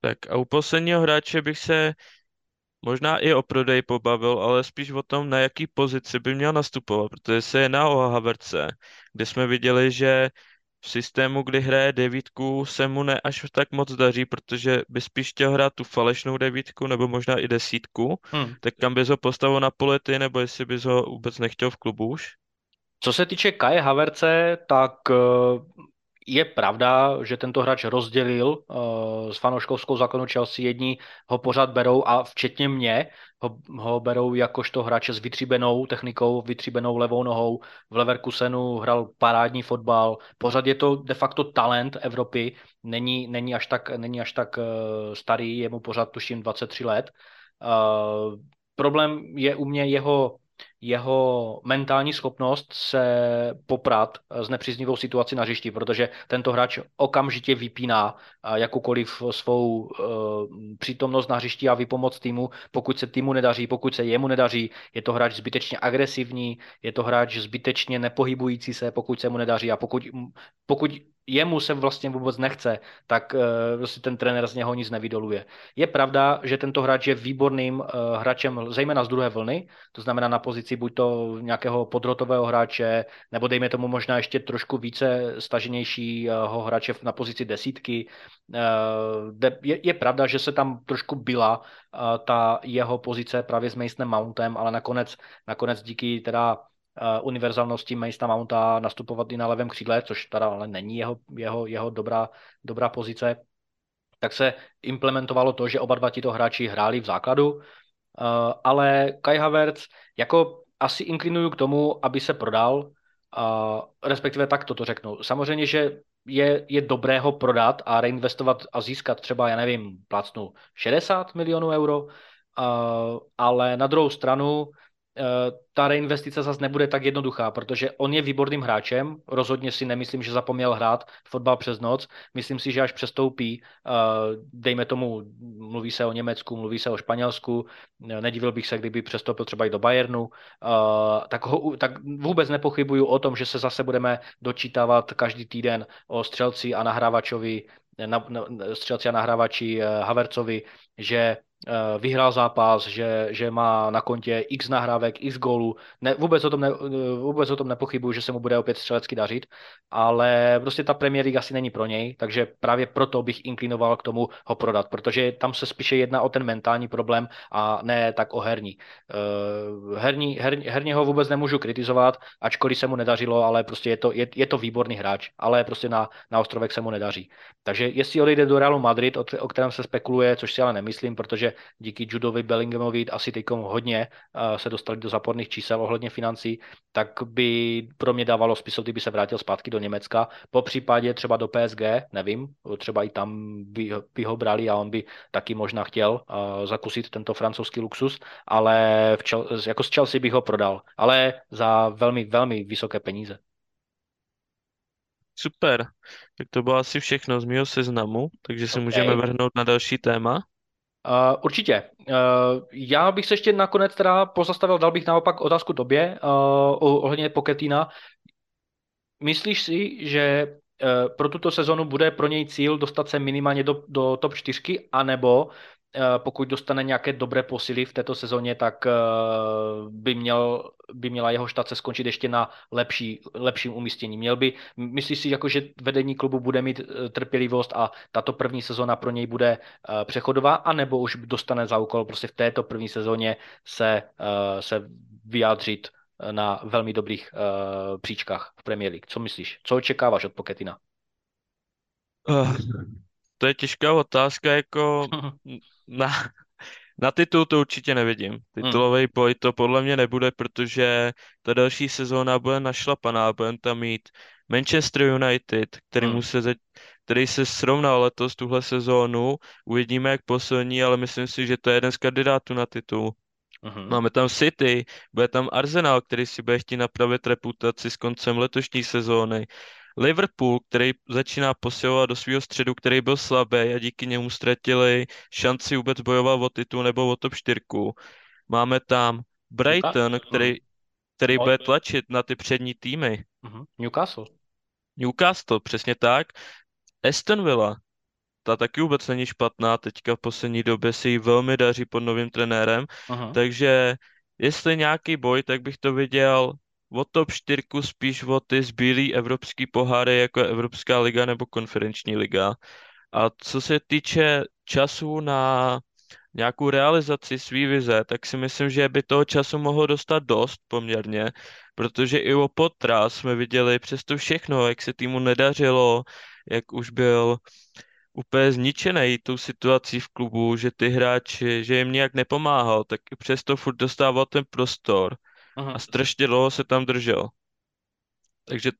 Tak a u posledního hráče bych se možná i o prodej pobavil, ale spíš o tom, na jaký pozici by měl nastupovat, protože se jedná o Haverce, kde jsme viděli, že v systému, kdy hraje devítku, se mu ne až tak moc daří, protože by spíš chtěl hrát tu falešnou devítku, nebo možná i desítku, hmm. tak kam bys ho postavil na polety, nebo jestli bys ho vůbec nechtěl v klubu už? Co se týče Kaje Haverce, tak eh, je pravda, že tento hráč rozdělil uh, s fanouškovskou zákonu Chelsea. Jedni ho pořád berou a včetně mě ho, ho berou jakožto hráče s vytříbenou technikou, vytříbenou levou nohou. V Leverkusenu hrál parádní fotbal. Pořád je to de facto talent Evropy. Není, není až tak, není až tak uh, starý, je mu pořád tuším 23 let. Uh, problém je u mě jeho jeho mentální schopnost se poprat s nepříznivou situací na hřišti, protože tento hráč okamžitě vypíná jakoukoliv svou uh, přítomnost na hřišti a vypomoc týmu, pokud se týmu nedaří, pokud se jemu nedaří. Je to hráč zbytečně agresivní, je to hráč zbytečně nepohybující se, pokud se mu nedaří a pokud, pokud jemu se vlastně vůbec nechce, tak prostě ten trenér z něho nic nevydoluje. Je pravda, že tento hráč je výborným hráčem, zejména z druhé vlny, to znamená na pozici buď to nějakého podrotového hráče, nebo dejme tomu možná ještě trošku více staženějšího hráče na pozici desítky. Uh, je, je pravda, že se tam trošku byla uh, ta jeho pozice právě s Masonem Mountem, ale nakonec, nakonec díky teda uh, univerzálnosti Masona Mounta nastupovat i na levém křídle, což teda ale není jeho, jeho, jeho dobrá, dobrá pozice, tak se implementovalo to, že oba dva tito hráči hráli v základu, ale Kai Havertz, jako asi inklinuju k tomu, aby se prodal, uh, respektive tak toto řeknu. Samozřejmě, že je, je dobré ho prodat a reinvestovat a získat třeba, já nevím, placnu 60 milionů euro, uh, ale na druhou stranu ta reinvestice zase nebude tak jednoduchá, protože on je výborným hráčem, rozhodně si nemyslím, že zapomněl hrát fotbal přes noc, myslím si, že až přestoupí, eh, dejme tomu, mluví se o Německu, mluví se o Španělsku, eh, nedivil bych se, kdyby přestoupil třeba i do Bayernu, tak, ho, tak vůbec nepochybuju o tom, že se zase budeme dočítávat každý týden o střelci a nahrávačovi, na, na, střelci a nahrávači Havercovi, že Eh, vyhrál zápas, že, že má na kontě x nahrávek, x gólů. Ne, vůbec, o tom ne, vůbec o tom nepochybuju, že se mu bude opět střelecky dařit, ale prostě ta Premier League asi není pro něj, takže právě proto bych inklinoval k tomu ho prodat, protože tam se spíše jedná o ten mentální problém a ne tak o herní. Uh, herní, her, herně ho vůbec nemůžu kritizovat, ačkoliv se mu nedařilo, ale prostě je to, je, je to výborný hráč, ale prostě na, na ostrovek se mu nedaří. Takže jestli odejde do Realu Madrid, o, o kterém se spekuluje, což si ale nemyslím, protože díky Judovi Bellinghamovi asi teď hodně uh, se dostali do záporných čísel ohledně financí, tak by pro mě dávalo smysl, kdyby se vrátil zpátky do Německa. Po případě třeba do PSG, nevím, třeba i tam by, by ho brali a on by taky možná chtěl uh, zakusit tento francouzský luxus, ale v Čel, jako z Chelsea bych ho prodal, ale za velmi, velmi vysoké peníze. Super, tak to bylo asi všechno z mého seznamu, takže se okay. můžeme vrhnout na další téma. Uh, určitě. Uh, já bych se ještě nakonec teda pozastavil, dal bych naopak otázku tobě uh, ohledně Poketina. Myslíš si, že uh, pro tuto sezonu bude pro něj cíl dostat se minimálně do, do top 4, anebo Eh, pokud dostane nějaké dobré posily v této sezóně, tak eh, by, měl, by měla jeho štace skončit ještě na lepší, lepším umístění. Měl by, myslíš si, jako, že vedení klubu bude mít eh, trpělivost a tato první sezóna pro něj bude přechodová, anebo už dostane za úkol prostě v této první sezóně se, se vyjádřit na velmi dobrých příčkách v Premier League. Co myslíš? Co očekáváš od Poketina? Uh, to je těžká otázka, jako na, na titul to určitě nevidím. Titulový hmm. boj to podle mě nebude, protože ta další sezóna bude našlapaná, budeme tam mít Manchester United, který, hmm. se, který se srovnal letos tuhle sezónu, uvidíme jak posilní, ale myslím si, že to je jeden z kandidátů na titul. Uh-huh. Máme tam City, bude tam Arsenal, který si bude chtít napravit reputaci s koncem letošní sezóny. Liverpool, který začíná posilovat do svého středu, který byl slabý a díky němu ztratili šanci vůbec bojovat o titul nebo o top 4. Máme tam Brighton, který, který bude tlačit na ty přední týmy. Mhm. Newcastle. Newcastle, přesně tak. Aston Villa, ta taky vůbec není špatná, teďka v poslední době si ji velmi daří pod novým trenérem, uh-huh. takže jestli nějaký boj, tak bych to viděl o top 4 spíš o ty zbylý evropský poháry, jako je Evropská liga nebo konferenční liga. A co se týče času na nějakou realizaci svý vize, tak si myslím, že by toho času mohlo dostat dost poměrně, protože i o Potra jsme viděli přesto všechno, jak se týmu nedařilo, jak už byl úplně zničený tou situací v klubu, že ty hráči, že jim nějak nepomáhal, tak přesto furt dostával ten prostor Aha. a strašně dlouho se tam držel. Takže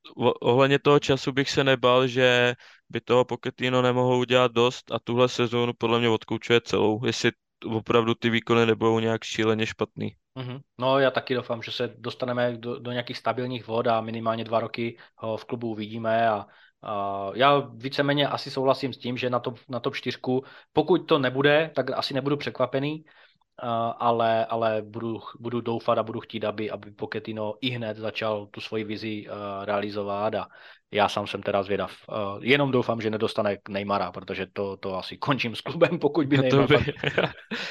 ohledně toho času bych se nebal, že by toho Pochettino nemohl udělat dost a tuhle sezónu podle mě odkoučuje celou, jestli opravdu ty výkony nebudou nějak šíleně špatný. Mm-hmm. No já taky doufám, že se dostaneme do, do nějakých stabilních vod a minimálně dva roky ho v klubu uvidíme a, a já víceméně asi souhlasím s tím, že na, to, na top 4, pokud to nebude, tak asi nebudu překvapený, ale, ale budu, budu doufat a budu chtít, aby, aby Pochettino i hned začal tu svoji vizi uh, realizovat a já sám jsem teda zvědav. Uh, jenom doufám, že nedostane Neymara, protože to, to asi končím s klubem, pokud by Neymar, by...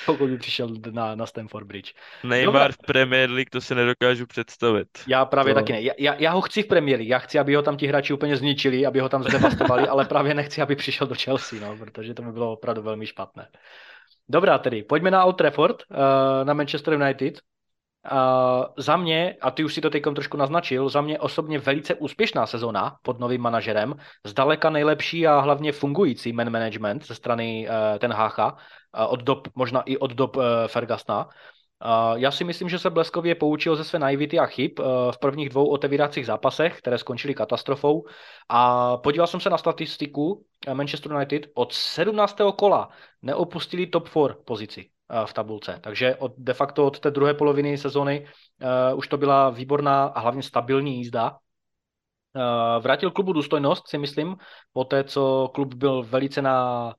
pokud by přišel na, na Stamford Bridge. Neymar Dobre. v Premier League, to se nedokážu představit. Já právě to... taky ne. Já, já ho chci v Premier League, já chci, aby ho tam ti hráči úplně zničili, aby ho tam zdevastovali, ale právě nechci, aby přišel do Chelsea, no, protože to by bylo opravdu velmi špatné. Dobrá tedy, pojďme na Old Trafford, uh, na Manchester United. Uh, za mě, a ty už si to teď trošku naznačil, za mě osobně velice úspěšná sezona pod novým manažerem, zdaleka nejlepší a hlavně fungující man management ze strany uh, Ten Hácha, uh, od dob, možná i od dob uh, Fergasna. Já si myslím, že se bleskově poučil ze své naivity a chyb eh, v prvních dvou otevíracích zápasech, které skončily katastrofou. A podíval jsem se na statistiku eh, Manchester United. Od 17. kola neopustili top 4 pozici eh, v tabulce. Takže od, de facto od té druhé poloviny sezony uh, už to byla výborná a hlavně stabilní jízda. Uh, vrátil klubu důstojnost, si myslím, po té, co klub byl velice na,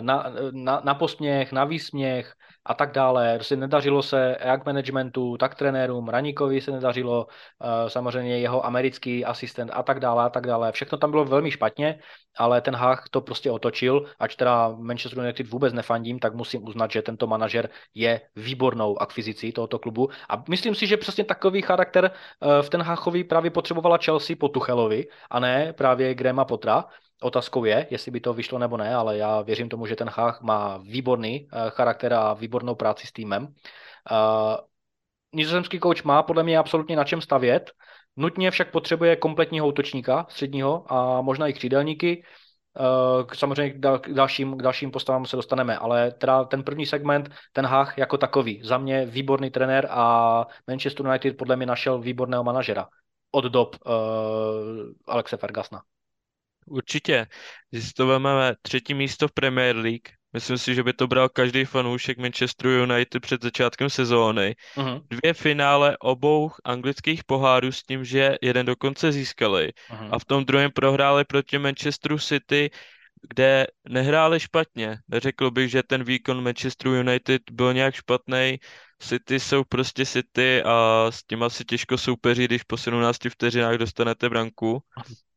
na, na, na posměch, na výsměch, a tak dále. Prostě nedařilo se jak managementu, tak trenérům, Raníkovi se nedařilo, eh, samozřejmě jeho americký asistent a tak dále a tak dále. Všechno tam bylo velmi špatně, ale ten Hach to prostě otočil, ač teda Manchester United vůbec nefandím, tak musím uznat, že tento manažer je výbornou akvizicí tohoto klubu a myslím si, že přesně takový charakter eh, v ten Hachovi právě potřebovala Chelsea po Tuchelovi a ne právě Grema Potra, Otázkou je, jestli by to vyšlo nebo ne, ale já věřím tomu, že ten Hách má výborný uh, charakter a výbornou práci s týmem. Uh, nizozemský kouč má podle mě absolutně na čem stavět, nutně však potřebuje kompletního útočníka středního a možná i křídelníky. Uh, samozřejmě k dalším, k dalším postavám se dostaneme, ale teda ten první segment, ten Hách jako takový, za mě výborný trenér a Manchester United podle mě našel výborného manažera od dob uh, Alexe Fergasna. Určitě. Když to vezmeme třetí místo v Premier League, myslím si, že by to bral každý fanoušek Manchester United před začátkem sezóny. Uh-huh. Dvě finále obou anglických pohárů s tím, že jeden dokonce získali. Uh-huh. A v tom druhém prohráli proti Manchesteru City, kde nehráli špatně. Neřekl bych, že ten výkon Manchester United byl nějak špatný. City jsou prostě City a s tím asi těžko soupeří, když po 17 vteřinách dostanete branku.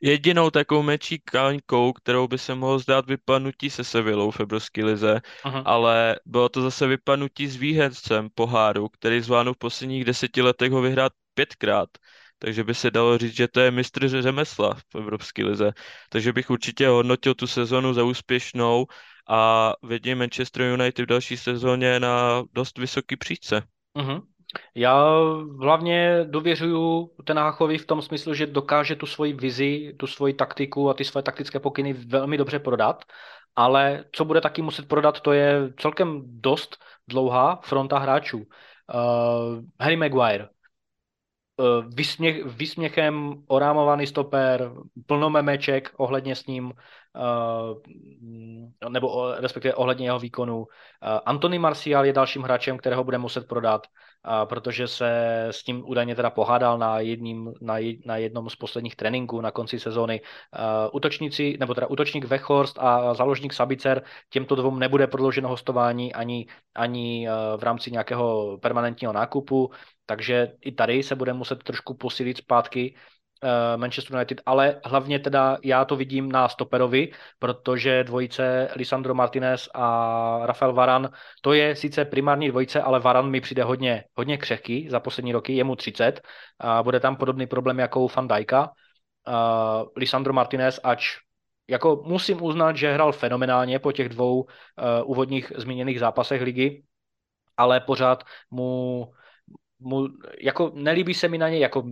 Jedinou takovou menší kaňkou, kterou by se mohlo zdát vypadnutí se Sevillou v Evropské lize, uh-huh. ale bylo to zase vypadnutí s výhercem poháru, který zvládnul v posledních deseti letech ho vyhrát pětkrát. Takže by se dalo říct, že to je mistr řemesla v Evropské lize. Takže bych určitě hodnotil tu sezonu za úspěšnou a vidím Manchester United v další sezóně na dost vysoký příčce. Uh-huh. Já hlavně dověřuju ten Háchovi v tom smyslu, že dokáže tu svoji vizi, tu svoji taktiku a ty své taktické pokyny velmi dobře prodat, ale co bude taky muset prodat, to je celkem dost dlouhá fronta hráčů. Uh, Harry Maguire, uh, vysměch, vysměchem orámovaný stoper, plno memeček ohledně s ním, uh, nebo respektive ohledně jeho výkonu. Uh, Anthony Martial je dalším hráčem, kterého bude muset prodat a protože se s tím údajně teda pohádal na, jedním, na, jed, na jednom z posledních tréninků na konci sezóny. Útočníci, nebo teda útočník Vechorst a záložník Sabicer, těmto dvou nebude prodlouženo hostování ani, ani v rámci nějakého permanentního nákupu, takže i tady se bude muset trošku posílit zpátky Eh, Manchester United, ale hlavně teda já to vidím na stoperovi, protože dvojice Lisandro Martinez a Rafael Varan, to je sice primární dvojice, ale Varan mi přijde hodně, hodně křehký za poslední roky, je mu 30 a bude tam podobný problém jako u Van Dijka. Uh, Lisandro Martinez, ač jako musím uznat, že hrál fenomenálně po těch dvou uh, úvodních zmíněných zápasech ligy, ale pořád mu mu, jako nelíbí se mi na něj, jako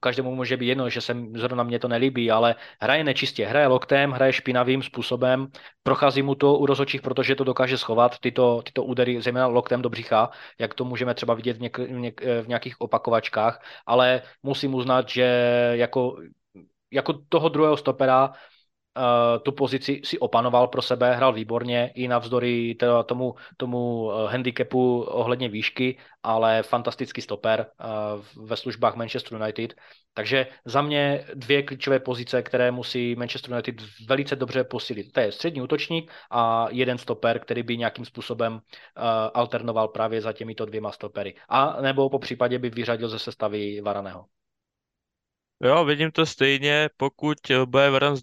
každému může být jedno, že se zrovna mě to nelíbí, ale hraje nečistě, hraje loktem, hraje špinavým způsobem, prochází mu to u rozočích, protože to dokáže schovat, tyto, tyto údery, zejména loktem do břicha, jak to můžeme třeba vidět v, něk, v, něk, v nějakých opakovačkách, ale musím uznat, že jako, jako toho druhého stopera tu pozici si opanoval pro sebe, hrál výborně i navzdory teda tomu, tomu uh, handicapu ohledně výšky, ale fantastický stoper uh, ve službách Manchester United. Takže za mě dvě klíčové pozice, které musí Manchester United velice dobře posílit. To je střední útočník a jeden stoper, který by nějakým způsobem alternoval právě za těmito dvěma stopery. A nebo po případě by vyřadil ze sestavy Varaného. Jo, vidím to stejně, pokud bude Varan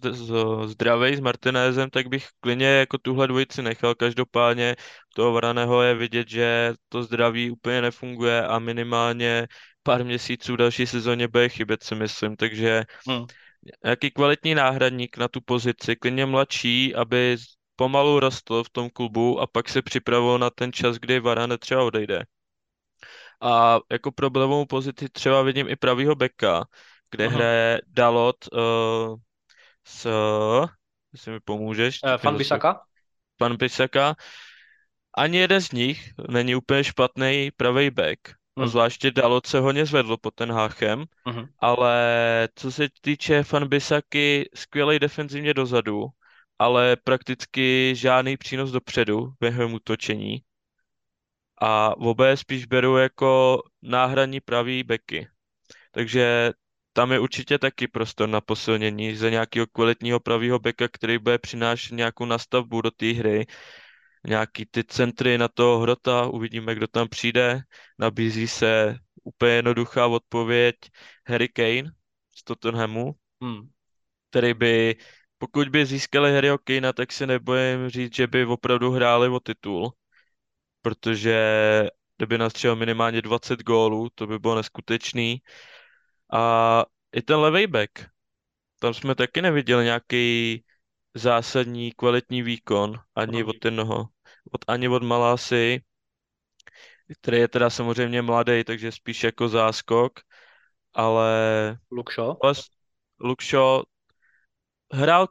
zdravý s Martinézem, tak bych klidně jako tuhle dvojici nechal. Každopádně toho Varaného je vidět, že to zdraví úplně nefunguje a minimálně pár měsíců další sezóně bude chybět, si myslím. Takže hmm. jaký kvalitní náhradník na tu pozici, klidně mladší, aby pomalu rostl v tom klubu a pak se připravil na ten čas, kdy Varane třeba odejde. A jako problémovou pozici třeba vidím i pravýho beka, kde uh-huh. hraje Dalot uh, s, jestli mi pomůžeš. Uh, pan Bisaka? Pan Bisaka. Ani jeden z nich není úplně špatný pravý back. Uh-huh. Zvláště Dalot se hodně zvedl pod ten háchem, uh-huh. ale co se týče Fan Bisaky, skvělý defenzivně dozadu, ale prakticky žádný přínos dopředu během útočení. A oba spíš beru jako náhradní pravý beky. Takže tam je určitě taky prostor na posilnění za nějakého kvalitního pravého beka, který bude přinášet nějakou nastavbu do té hry, nějaký ty centry na toho hrota, uvidíme, kdo tam přijde. Nabízí se úplně jednoduchá odpověď Harry Kane z Tottenhamu, hmm. který by, pokud by získali Harryho Kanea, tak si nebojím říct, že by opravdu hráli o titul, protože kdyby nastřelil minimálně 20 gólů, to by bylo neskutečný. A i ten levý back, tam jsme taky neviděli nějaký zásadní kvalitní výkon ani od jednoho, od, ani od Malásy, který je teda samozřejmě mladý, takže spíš jako záskok, ale... Lukšo? Lukšo hrál,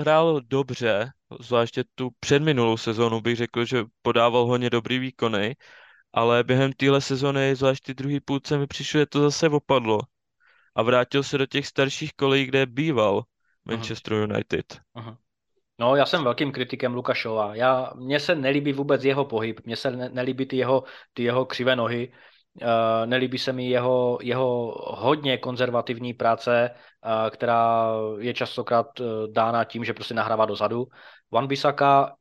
hrál dobře, zvláště tu předminulou sezónu bych řekl, že podával hodně dobrý výkony, ale během téhle sezóny, zvlášť ty druhý půlce, mi přišlo, že to zase opadlo a vrátil se do těch starších kolejí, kde býval Manchester uh-huh. United. Uh-huh. No, já jsem velkým kritikem Lukašova. Já, mně se nelíbí vůbec jeho pohyb, mně se ne, nelíbí ty jeho, ty jeho křivé nohy. Uh, nelíbí se mi jeho, jeho hodně konzervativní práce, uh, která je častokrát uh, dána tím, že prostě nahrává dozadu. Wan Bissaka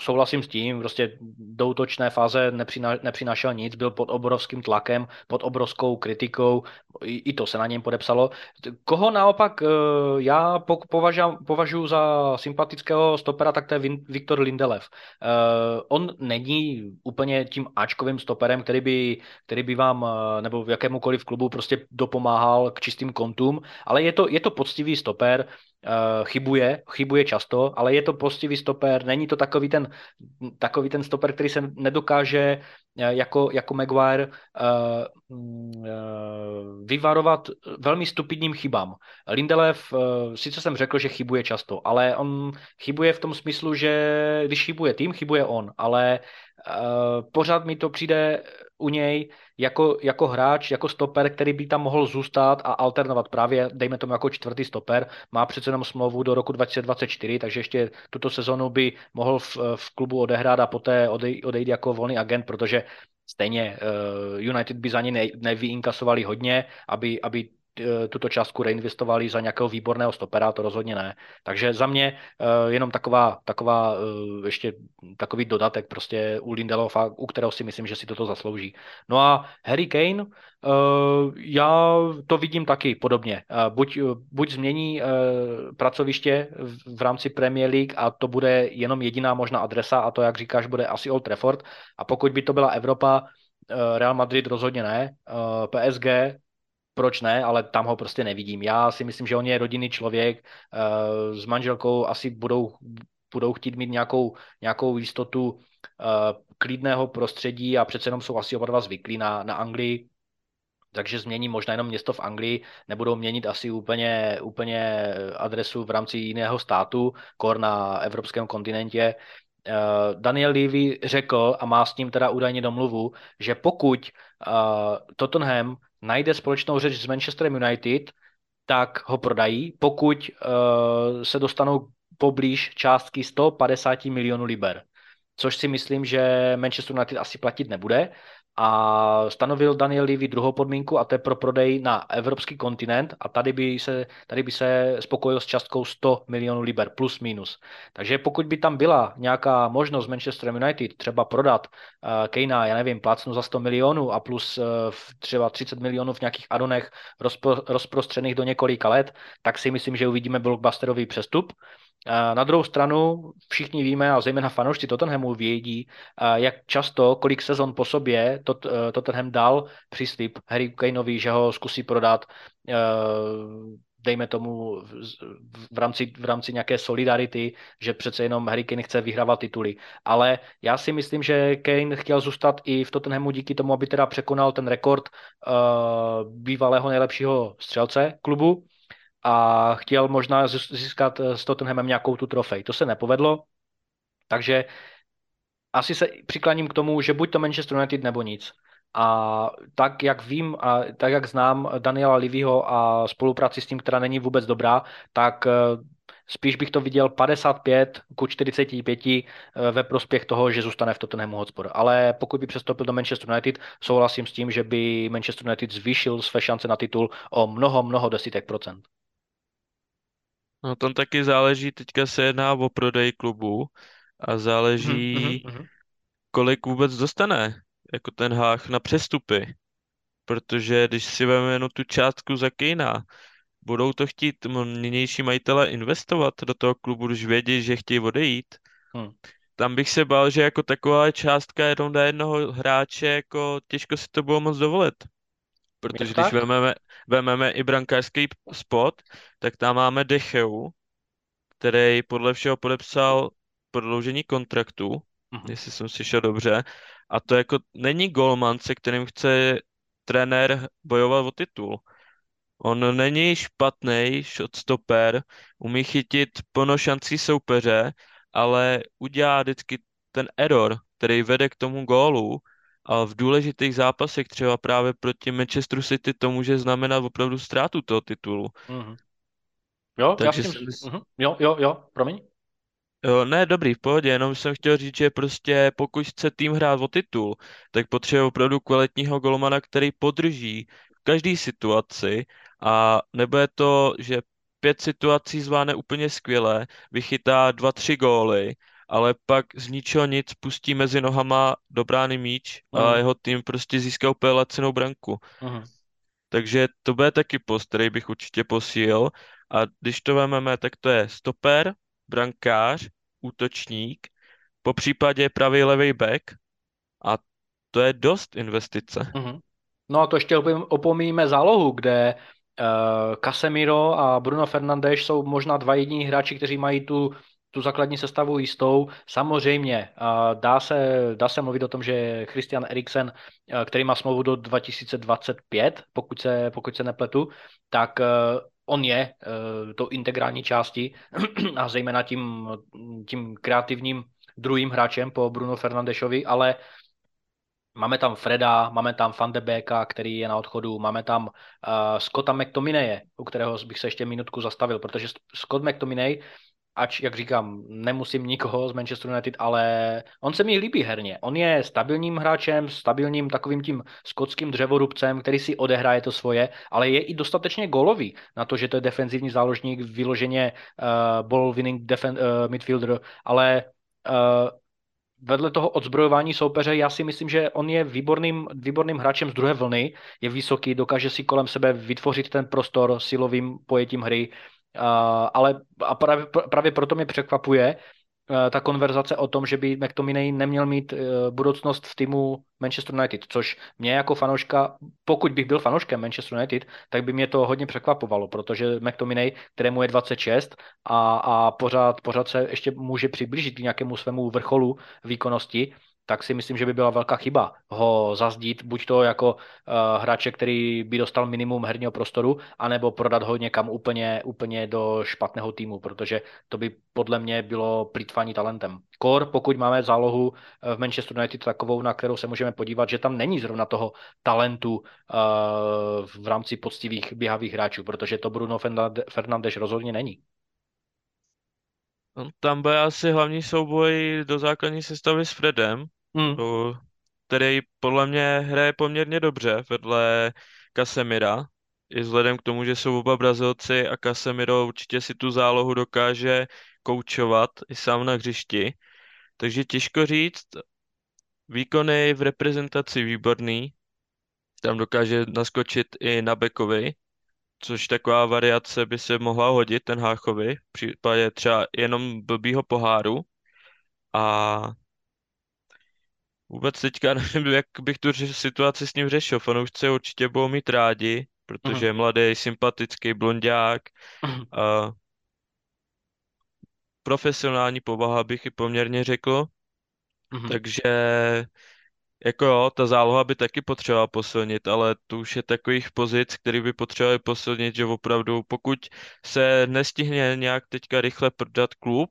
souhlasím s tím, prostě do útočné fáze nepřiná, nepřinášel nic, byl pod obrovským tlakem, pod obrovskou kritikou, i, i to se na něm podepsalo. Koho naopak eh, já považuji, za sympatického stopera, tak to je Viktor Lindelev. Eh, on není úplně tím Ačkovým stoperem, který by, který by vám eh, nebo v jakémukoliv klubu prostě dopomáhal k čistým kontům, ale je to, je to poctivý stoper, chybuje, chybuje často, ale je to postivý stoper, není to takový ten, takový ten stoper, který se nedokáže uh, jako, jako Maguire uh, uh, vyvarovat velmi stupidním chybám. Lindelev, uh, sice jsem řekl, že chybuje často, ale on chybuje v tom smyslu, že když chybuje tým, chybuje on, ale uh, pořád mi to přijde u něj jako, jako hráč, jako stoper, který by tam mohl zůstat a alternovat právě, dejme tomu jako čtvrtý stoper, má přece jenom smlouvu do roku 2024, takže ještě tuto sezonu by mohl v, v klubu odehrát a poté odejít, odejít jako volný agent, protože stejně uh, United by za ně ne, nevyinkasovali hodně, aby, aby Eh, tuto částku reinvestovali za nějakého výborného stopera, to rozhodně ne. Takže za mě uh, jenom taková, taková uh, ještě takový dodatek prostě u Lindelova, u kterého si myslím, že si toto zaslouží. No a Harry Kane, já to vidím taky podobně. Buď, buď změní pracoviště v rámci Premier League a to bude jenom jediná možná adresa a to, jak říkáš, bude asi Old Trafford. A pokud by to byla Evropa, Real Madrid rozhodně ne, PSG proč ne, ale tam ho prostě nevidím. Já si myslím, že on je rodinný člověk, uh, s manželkou asi budou, budou chtít mít nějakou, nějakou jistotu uh, klidného prostředí a přece jenom jsou asi oba dva zvyklí na, na Anglii, takže změní možná jenom město v Anglii, nebudou měnit asi úplně, úplně adresu v rámci jiného státu, kor na evropském kontinentě. Daniel Levy řekl a má s ním teda údajně domluvu, že pokud Tottenham najde společnou řeč s Manchesterem United, tak ho prodají, pokud uh, se dostanou poblíž částky 150 milionů liber. Což si myslím, že Manchester United asi platit nebude a stanovil Daniel Levy druhou podmínku a to je pro prodej na evropský kontinent a tady by se, tady by se spokojil s částkou 100 milionů liber plus minus. Takže pokud by tam byla nějaká možnost Manchester United třeba prodat uh, Kejna, já nevím, plácnu za 100 milionů a plus uh, třeba 30 milionů v nějakých adonech rozpro, rozprostřených do několika let, tak si myslím, že uvidíme blockbusterový přestup. Na druhou stranu všichni víme, a zejména fanoušci Tottenhamu vědí, jak často, kolik sezon po sobě tot, e, Tottenham dal příslip Harry Kaneovi, že ho zkusí prodat e, dejme tomu v rámci, v rámci nějaké solidarity, že přece jenom Harry Kane chce vyhrávat tituly. Ale já si myslím, že Kane chtěl zůstat i v Tottenhamu díky tomu, aby teda překonal ten rekord uh, bývalého nejlepšího střelce klubu, a chtěl možná získat eh, s Tottenhamem nějakou tu trofej. To se nepovedlo, takže asi se přikláním k tomu, že buď to Manchester United nebo nic. A tak, jak vím a tak, jak znám Daniela Livyho a spolupráci s tím, která není vůbec dobrá, tak eh, spíš bych to viděl 55 ku 45 eh, ve prospěch toho, že zůstane v Tottenhamu Hotspur. Ale pokud by přestoupil do Manchester United, souhlasím s tím, že by Manchester United zvýšil své šance na titul o mnoho, mnoho desítek procent. No tam taky záleží, teďka se jedná o prodej klubu a záleží, mm-hmm. kolik vůbec dostane jako ten hách na přestupy. Protože když si vezmeme tu částku za Kejna, budou to chtít nynější majitele investovat do toho klubu, když vědí, že chtějí odejít. Hmm. Tam bych se bál, že jako taková částka jenom na jednoho hráče, jako těžko si to bylo moc dovolit. Protože když vezmeme, vezmeme i brankářský spot, tak tam máme Decheu, který podle všeho podepsal prodloužení kontraktu, uh-huh. jestli jsem slyšel dobře. A to jako není golman, se kterým chce trenér bojovat o titul. On není špatný shotstopper, umí chytit plno šancí soupeře, ale udělá vždycky ten error, který vede k tomu gólu a v důležitých zápasech, třeba právě proti Manchesteru City, to může znamenat opravdu ztrátu toho titulu. Mm-hmm. Jo, Takže já. Myslím... mm-hmm. jo, jo, jo, promiň. Jo, ne, dobrý, v pohodě, jenom jsem chtěl říct, že prostě pokud chce tým hrát o titul, tak potřebuje opravdu kvalitního golmana, který podrží v každé situaci a nebude to, že pět situací zvládne úplně skvěle, vychytá dva, tři góly, ale pak z ničeho nic pustí mezi nohama do brány míč a Mm, jeho tým prostě získá úplně lacinou branku. mm, Takže to bude taky post, který bych určitě posílil. A když to vezmeme, tak to je stoper, brankář, útočník, po případě pravý levý back a to je dost investice. mm. No a to ještě opom- opomíjíme zálohu, kde uh, Casemiro a Bruno Fernandes jsou možná dva jediní hráči, kteří mají tu, tu základní sestavu jistou. Samozřejmě dá, se, dá se mluvit o tom, že Christian Eriksen, který má smlouvu do 2025, pokud se, pokud se nepletu, tak on je tou integrální částí a zejména tím, tím kreativním druhým hráčem po Bruno Fernandešovi, ale Máme tam Freda, máme tam Van de Beeka, který je na odchodu, máme tam uh, Scotta McTominaye, u kterého bych se ještě minutku zastavil, protože Scott McTominay, ač, jak říkám, nemusím nikoho z Manchester United, ale on se mi líbí herně. On je stabilním hráčem, stabilním takovým tím skotským dřevorubcem, který si odehraje to svoje, ale je i dostatečně golový na to, že to je defenzivní záložník, vyloženě uh, ball winning defen- uh, midfielder, ale uh, vedle toho odzbrojování soupeře, já si myslím, že on je výborným, výborným hráčem z druhé vlny, je vysoký, dokáže si kolem sebe vytvořit ten prostor silovým pojetím hry, ale a právě, právě proto mě překvapuje, Eh, ta konverzace o tom, že by McTominay neměl mít eh, budoucnost v týmu Manchester United, což mě jako fanouška, pokud bych byl fanouškem Manchester United, tak by mě to hodně překvapovalo, protože McTominay, kterému je 26 a, a pořád, pořád se ještě může přiblížit k nějakému svému vrcholu výkonnosti, tak si myslím, že by byla velká chyba ho zazdít, buď to jako uh, hráče, který by dostal minimum herního prostoru, anebo prodat ho někam úplně, úplně do špatného týmu, protože to by podle mě bylo plýtvání talentem. Kor, pokud máme zálohu eh, v Manchester United takovou, na kterou se můžeme podívat, že tam není zrovna toho talentu uh, v rámci poctivých běhavých hráčů, protože to Bruno Fernandes rozhodně není. No, tam bude asi hlavní souboj do základní sestavy s Fredem, Mm, který podle mě hraje poměrně dobře vedle Casemira. I vzhledem k tomu, že jsou oba Brazilci a Casemiro určitě si tu zálohu dokáže koučovat i sám na hřišti. Takže těžko říct, výkony v reprezentaci výborný, tam dokáže naskočit i na bekovi, což taková variace by se mohla hodit, ten Háchovi, v případě třeba jenom blbýho poháru. A vůbec teďka nevím, jak bych tu situaci s ním řešil. Fanoušci určitě budou mít rádi, protože mm, je mladý, sympatický, blondiák, mm, a profesionální povaha bych i poměrně řekl. mm. Takže Jako jo, ta záloha by taky potřebovala posilnit, ale tu už je takových pozic, který by potřebovali posilnit, že opravdu pokud se nestihne nějak teďka rychle prodat klub,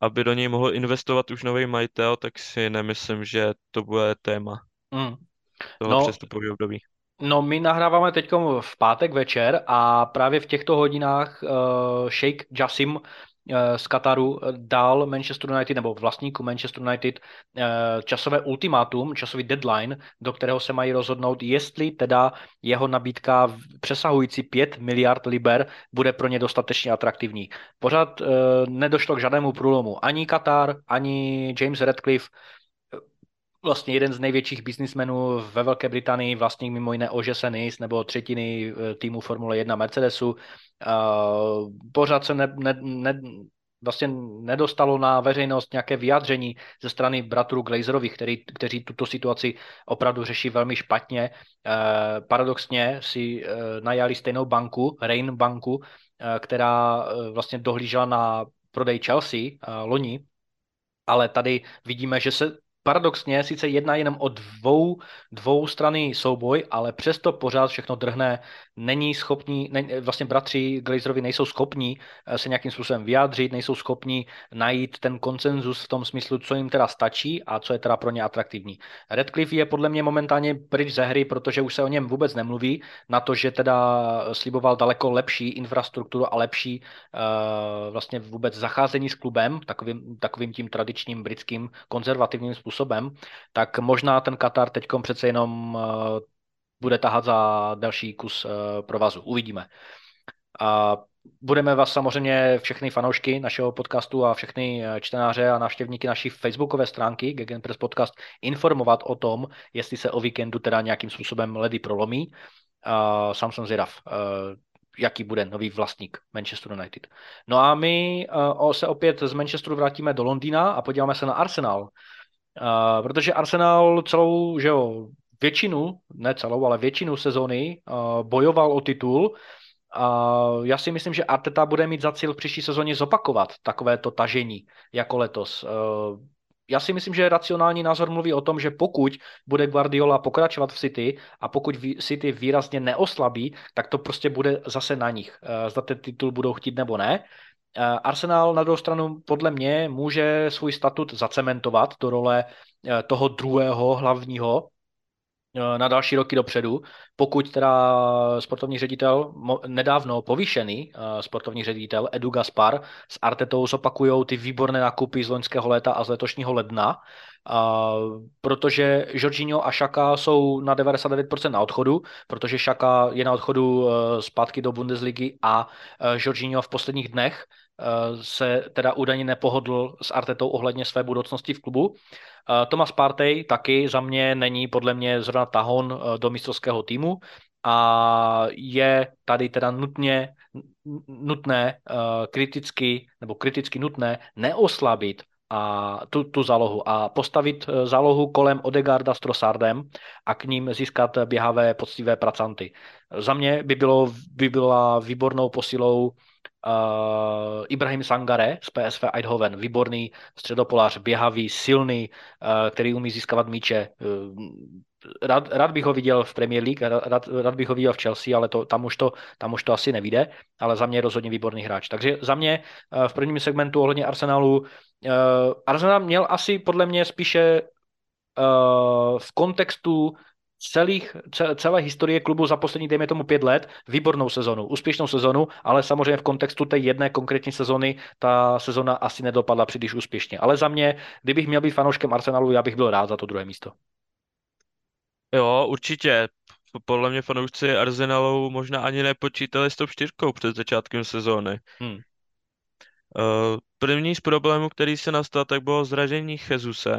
aby do něj mohl investovat už nový majitel, tak si nemyslím, že to bude téma Mm. toho No, přestupového období. No, my nahráváme teď v pátek večer a právě v těchto hodinách uh, Sheikh Jassim uh, z Kataru dal Manchester United nebo vlastníku Manchester United uh, časové ultimátum, časový deadline, do kterého se mají rozhodnout, jestli teda jeho nabídka přesahující 5 miliard liber bude pro ně dostatečně atraktivní. Pořád nedošlo k žádnému průlomu. Ani Katar, ani James Radcliffe vlastně jeden z největších biznismenů ve Velké Británii, vlastník mimo jiné Ože Senis nebo třetiny eh, týmu Formule 1 Mercedesu. Pořád se ne, ne, ne, vlastně nedostalo na veřejnost nějaké vyjádření ze strany bratrů Glazerových, který, kteří tuto situaci opravdu řeší velmi špatně. Uh, paradoxně si uh, najali stejnou banku, Rain banku, která vlastně dohlížela na prodej Chelsea loni, ale tady vidíme, že se paradoxně sice jedná jenom o dvou, dvou strany souboj, ale přesto pořád všechno drhne. Není schopní, ne, vlastně bratři Glazerovi nejsou schopní eh, se nějakým způsobem vyjádřit, nejsou schopní najít ten konsenzus v tom smyslu, co jim teda stačí a co je teda pro ně atraktivní. Redcliffe je podle mě momentálně pryč ze hry, protože už se o něm vůbec nemluví, na to, že teda sliboval daleko lepší infrastrukturu a lepší uh, vlastně vůbec zacházení s klubem, takovým, takovým tím tradičním britským konzervativním způsobem způsobem, tak možná ten Katar teď přece jenom eh, bude tahat za další kus eh, provazu. Uvidíme. A budeme vás samozřejmě všechny fanoušky našeho podcastu a všechny eh, čtenáře a návštěvníky naší facebookové stránky Gegenpress Podcast informovat o tom, jestli se o víkendu teda nějakým způsobem ledy prolomí. A sám jsem zvědav, jaký bude nový vlastník Manchester United. No a my se opět z Manchesteru vrátíme do Londýna a podíváme se na Arsenal, Protože Arsenal celou, že jo, většinu, ne celou, ale většinu sezóny uh, bojoval o titul a já si myslím, že Arteta bude mít za cíl v příští sezóně zopakovat takovéto tažení jako letos. Já si myslím, že racionální názor mluví o tom, že pokud bude Guardiola pokračovat v City a pokud City výrazně neoslabí, tak to prostě bude zase na nich. Zda ten titul budou chtít nebo ne. Eh, Arsenal na druhou stranu podle mě může svůj statut zacementovat do role eh, toho druhého hlavního na další roky dopředu, pokud teda sportovní ředitel, nedávno povýšený sportovní ředitel Edu Gaspar s Artetou zopakují ty výborné nákupy z loňského léta a z letošního ledna, protože Jorginho a Šaka jsou na 99% na odchodu, protože Šaka je na odchodu zpátky do Bundesligy a Jorginho v posledních dnech Eh, se teda údajně nepohodl s Artetou ohledně své budoucnosti v klubu. Eh, Thomas Partey taky za mě není podle mě zrovna tahon eh, do mistrovského týmu a je tady teda nutně nutné kriticky nebo kriticky nutné neoslabit a tu, tu zálohu a postavit zálohu kolem Odegarda s Trossardem a k ním získat běhavé poctivé pracanty. Za mě by, bylo, by byla výbornou posilou uh, Ibrahim Sangare z PSV Eindhoven, výborný středopolář, běhavý, silný, uh, který umí získávat míče. Uh, rád, rád bych ho viděl v Premier League, rád, rád bych ho viděl v Chelsea, ale to, tam, už to, tam už to asi nevíde, ale za mě je rozhodně výborný hráč. Takže za mě v prvním segmentu ohledně Arsenalu, Arsenal měl asi podle mě spíše v kontextu celých, celé historie klubu za poslední, dejme tomu, pět let, výbornou sezonu, úspěšnou sezonu, ale samozřejmě v kontextu té jedné konkrétní sezony ta sezona asi nedopadla příliš úspěšně. Ale za mě, kdybych měl být fanouškem Arsenalu, já bych byl rád za to druhé místo. Jo, určitě. Podle mě fanoušci Arsenalu možná ani nepočítali s tou čtyřkou před začátkem sezóny. Hmm. Uh, první z problémů, který se nastal, tak bylo zražení Jezuse,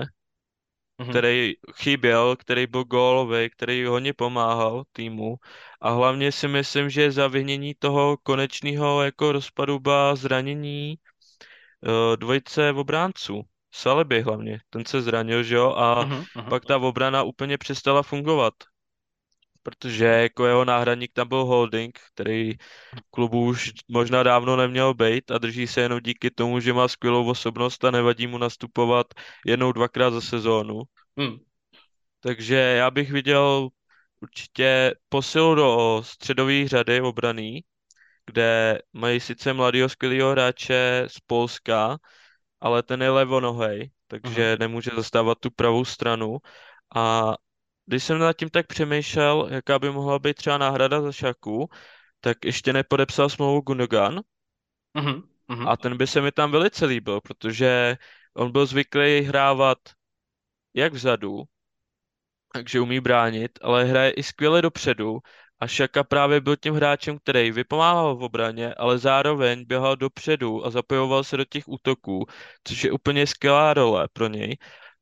mm-hmm. který chyběl, který byl gólový, který hodně pomáhal týmu a hlavně si myslím, že zavinění toho konečného jako rozpadu byla zranění uh, dvojice obránců. Saliby hlavně, ten se zranil, že jo, a mm-hmm. pak ta obrana úplně přestala fungovat protože jako jeho náhradník tam byl Holding, který klubu už možná dávno neměl být a drží se jenom díky tomu, že má skvělou osobnost a nevadí mu nastupovat jednou, dvakrát za sezónu. Hmm. Takže já bych viděl určitě posilu do středové řady obraný, kde mají sice mladého skvělého hráče z Polska, ale ten je levonohej, takže uh-huh. nemůže zastávat tu pravou stranu a když jsem nad tím tak přemýšlel, jaká by mohla být třeba náhrada za Šaku, tak ještě nepodepsal smlouvu Gundogan. Uh-huh. A ten by se mi tam velice líbil, protože on byl zvyklý hrávat jak vzadu, takže umí bránit, ale hraje i skvěle dopředu a Šaka právě byl tím hráčem, který vypomáhal v obraně, ale zároveň běhal dopředu a zapojoval se do těch útoků, což je úplně skvělá role pro něj.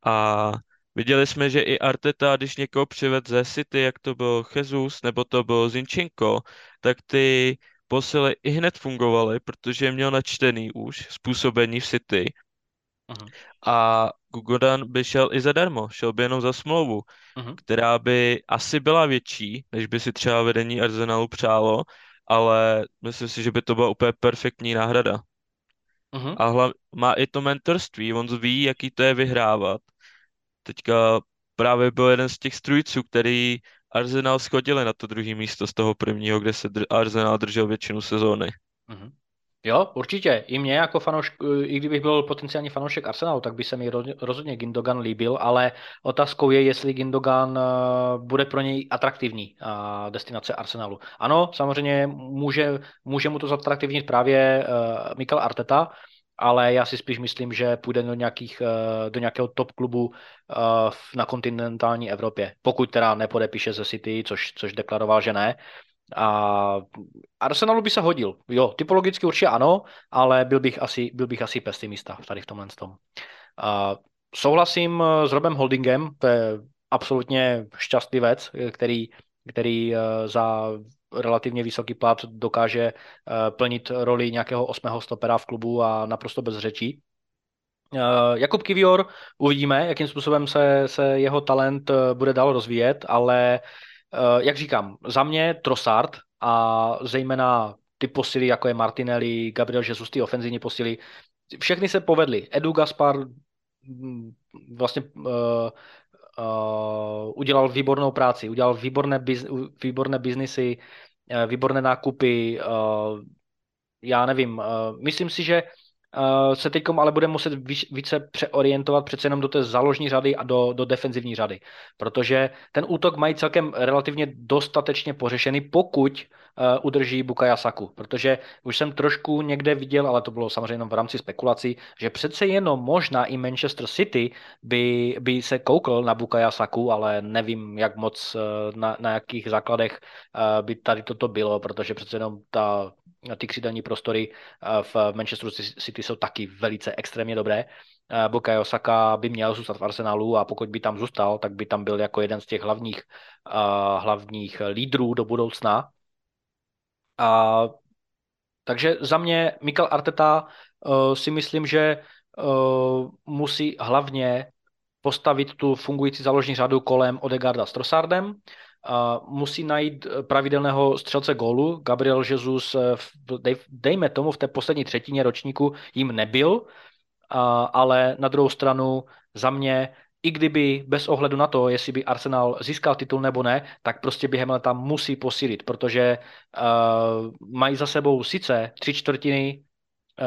A Viděli jsme, že i Arteta, když někoho přived ze City, jak to byl Jesus nebo to byl Zinchenko, tak ty posily i hned fungovaly, protože měl načtený už způsobení v City. Uh-huh. A Gugodan by šel i zadarmo, šel by jenom za smlouvu, uh-huh. která by asi byla větší, než by si třeba vedení Arsenalu přálo, ale myslím si, že by to byla úplně perfektní náhrada. Uh-huh. A hla, má i to mentorství, on ví, jaký to je vyhrávat teďka právě byl jeden z těch strujců, který Arsenal schodili na to druhé místo z toho prvního, kde se Arsenal držel většinu sezóny. Mm-hmm. Jo, určitě. I mě jako fanoušek, i kdybych byl potenciální fanoušek Arsenalu, tak by se mi rozhodně Gindogan líbil, ale otázkou je, jestli Gindogan eh, bude pro něj atraktivní eh, destinace Arsenalu. Ano, samozřejmě může, může mu to zatraktivnit právě eh, Mikel Arteta, ale já si spíš myslím, že půjde do, nějakých, do nějakého top klubu na kontinentální Evropě, pokud teda nepodepíše ze City, což, což deklaroval, že ne, a Arsenalu by se hodil. Jo, typologicky určitě ano, ale byl bych asi, byl bych asi pesimista tady v tomhle tom. A souhlasím s Robem Holdingem, to je absolutně šťastlivec, který, který eh, za relativně vysoký plat dokáže eh, plnit roli nějakého osmého stopera v klubu a naprosto bez řečí. Eh, Jakub Kivior, uvidíme, jakým způsobem se, se jeho talent bude dál rozvíjet, ale Eh, jak říkám, za mě Trossard a zejména ty posily, jako je Martinelli, Gabriel Jesus, ty ofenzivní posily, všechny se povedly. Edu Gaspar mm, vlastně uh, udělal výbornou práci, udělal výborné, biz, výborné biznisy, uh, výborné nákupy, uh, já nevím, uh, myslím si, že se teď ale bude muset více přeorientovat přece jenom do té záložní řady a do, do defenzivní řady, protože ten útok mají celkem relativně dostatečně pořešený, pokud uh, udrží Bukaya Saku, protože už jsem trošku někde viděl, ale to bylo samozřejmě jenom v rámci spekulací, že přece jenom možná i Manchester City by, by se koukl na Bukaya Saku, ale nevím, jak moc, uh, na, na jakých základech by tady toto bylo, protože přece jenom ta ty křídelní prostory v Manchesteru City jsou taky velice extrémně dobré. Bukayo Saka by měl zůstat v Arsenalu a pokud by tam zůstal, tak by tam byl jako jeden z těch hlavních, hlavních lídrů do budoucna. A, takže za mě Mikel Arteta uh, si myslím, že uh, musí hlavně postavit tu fungující záložní řadu kolem Odegarda s Trossardem musí najít eh, pravidelného střelce gólu. Gabriel Jesus, eh, dej, dejme tomu, v té poslední třetině ročníku jim nebyl, ale na druhou stranu za mě i kdyby bez ohledu na to, jestli by Arsenal získal titul nebo ne, tak prostě během leta musí posílit, protože uh, mají za sebou sice tři čtvrtiny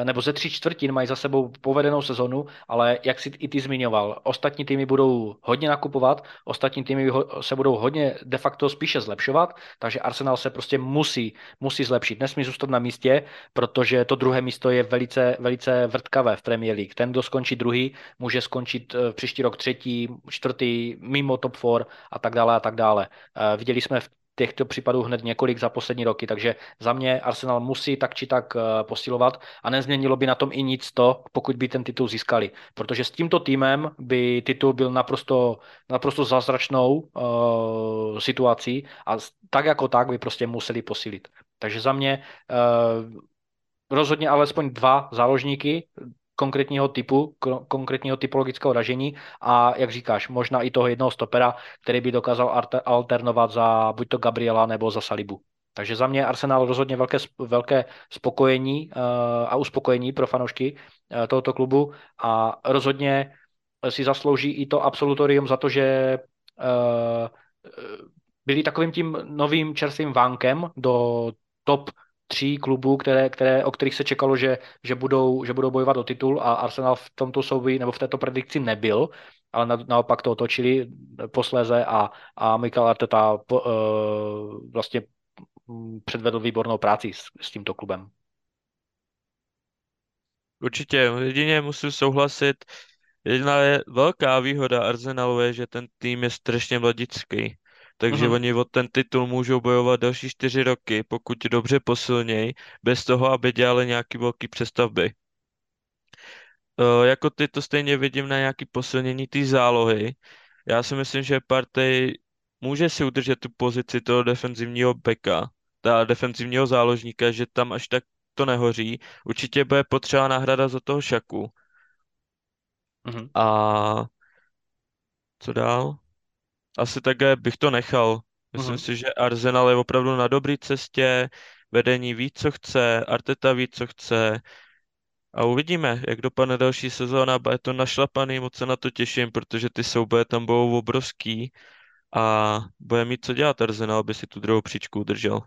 nebo ze tří čtvrtin mají za sebou povedenou sezonu, ale jak si i ty zmiňoval, ostatní týmy budou hodně nakupovat, ostatní týmy se budou hodně de facto spíše zlepšovat, takže Arsenal se prostě musí, musí zlepšit. Nesmí zůstat na místě, protože to druhé místo je velice, velice vrtkavé v Premier League. Ten, kdo skončí druhý, může skončit eh, příští rok třetí, čtvrtý, mimo top 4 a tak dále a tak dále. Eh, viděli jsme v těchto případů hned několik za poslední roky, takže za mě Arsenal musí tak či tak eh, posilovat a nezměnilo by na tom i nic to, pokud by ten titul získali, protože s tímto týmem by titul byl naprosto, naprosto zázračnou uh, situací a tak jako tak by prostě museli posilit. Takže za mě uh, rozhodně alespoň dva záložníky, konkrétního typu, konkrétního typologického ražení a jak říkáš, možná i toho jednoho stopera, který by dokázal alternovat za buď to Gabriela nebo za Salibu. Takže za mě Arsenal rozhodně velké, velké spokojení uh, a uspokojení pro fanoušky uh, tohoto klubu a rozhodně si zaslouží i to absolutorium za to, že uh, byli takovým tím novým čerstvým vánkem do top tří klubů, které, které, o kterých se čekalo, že, že, budou, že budou bojovat o titul a Arsenal v tomto souboji nebo v této predikci nebyl, ale na, naopak to otočili posléze a, a Mikel Arteta po, uh, vlastně předvedl výbornou práci s, s tímto klubem. Určitě, jedině musím souhlasit. Jedna je velká výhoda Arsenalu je, že ten tým je strašně mladický takže mm-hmm. oni o ten titul můžou bojovat další čtyři roky, pokud dobře posilnějí, bez toho, aby dělali nějaký velký přestavby. E, jako ty to stejně vidím na nějaký posilnění té zálohy. Já si myslím, že Partey může si udržet tu pozici toho defenzivního beka, ta defenzivního záložníka, že tam až tak to nehoří. Určitě bude potřeba náhrada za toho šaku. Mm-hmm. A co dál? Asi také bych to nechal. Myslím uh-huh. si, že Arsenal je opravdu na dobré cestě, vedení ví, co chce, Arteta ví, co chce. A uvidíme, jak dopadne další sezóna, bude to našlapaný, moc se na to těším, protože ty souboje tam budou obrovský a bude mít co dělat Arsenal, aby si tu druhou příčku udržel.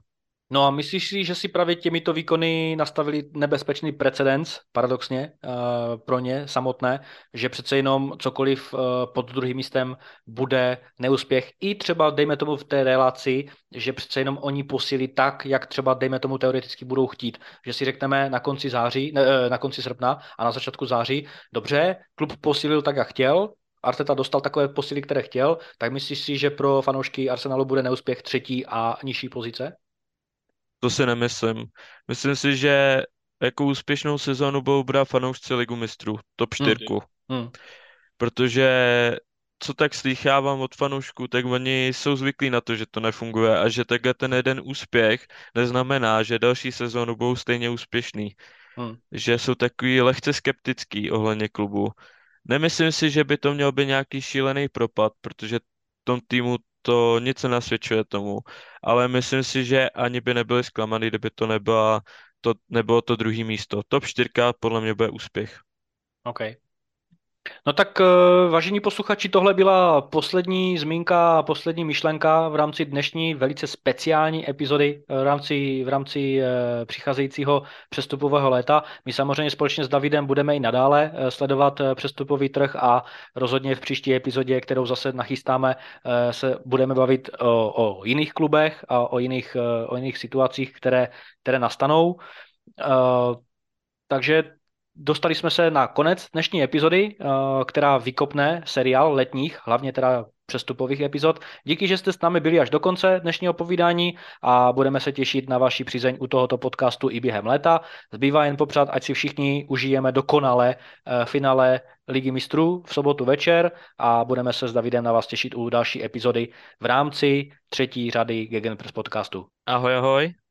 No a myslíš si, že si právě těmito výkony nastavili nebezpečný precedens, paradoxně, uh, pro ně samotné, že přece jenom cokoliv uh, pod druhým místem bude neúspěch i třeba, dejme tomu v té relaci, že přece jenom oni posílí tak, jak třeba, dejme tomu, teoreticky budou chtít. Že si řekneme na konci září, ne, eh, na konci srpna a na začátku září, dobře, klub posílil tak, jak chtěl, Arteta dostal takové posily, které chtěl, tak myslíš si, že pro fanoušky Arsenalu bude neúspěch třetí a nižší pozice? To si nemyslím. Myslím si, že jako úspěšnou sezónu budou brát fanoušci ligu mistrů, top 4. Hmm. Hmm. Protože co tak slýchávám od fanoušků, tak oni jsou zvyklí na to, že to nefunguje a že takhle ten jeden úspěch neznamená, že další sezónu budou stejně úspěšný. Hmm. Že jsou takový lehce skeptický ohledně klubu. Nemyslím si, že by to měl být nějaký šílený propad, protože tom týmu to nic nenasvědčuje tomu, ale myslím si, že ani by nebyli zklamaný, kdyby to nebyla, to, nebylo to druhý místo. Top 4 podle mě bude úspěch. Okay. No tak eh, vážení posluchači, tohle byla poslední zmínka a poslední myšlenka v rámci dnešní velice speciální epizody eh, v rámci, v rámci eh, přicházejícího přestupového léta. My samozřejmě společně s Davidem budeme i nadále sledovat přestupový trh a rozhodně v příští epizodě, kterou zase nachystáme, se budeme bavit o, o jiných klubech a o jiných, o jiných situacích, které, které nastanou. Takže dostali jsme se na konec dnešní epizody, eh, která vykopne seriál letních, hlavně teda přestupových epizod. Díky, že jste s námi byli až do konce dnešního povídání a budeme se těšit na vaši přízeň u tohoto podcastu i během léta. Zbývá jen popřát, ať si všichni užijeme dokonale eh, finále Ligy mistrů v sobotu večer a budeme se s Davidem na vás těšit u další epizody v rámci třetí řady Gegenpress podcastu. Ahoj, ahoj.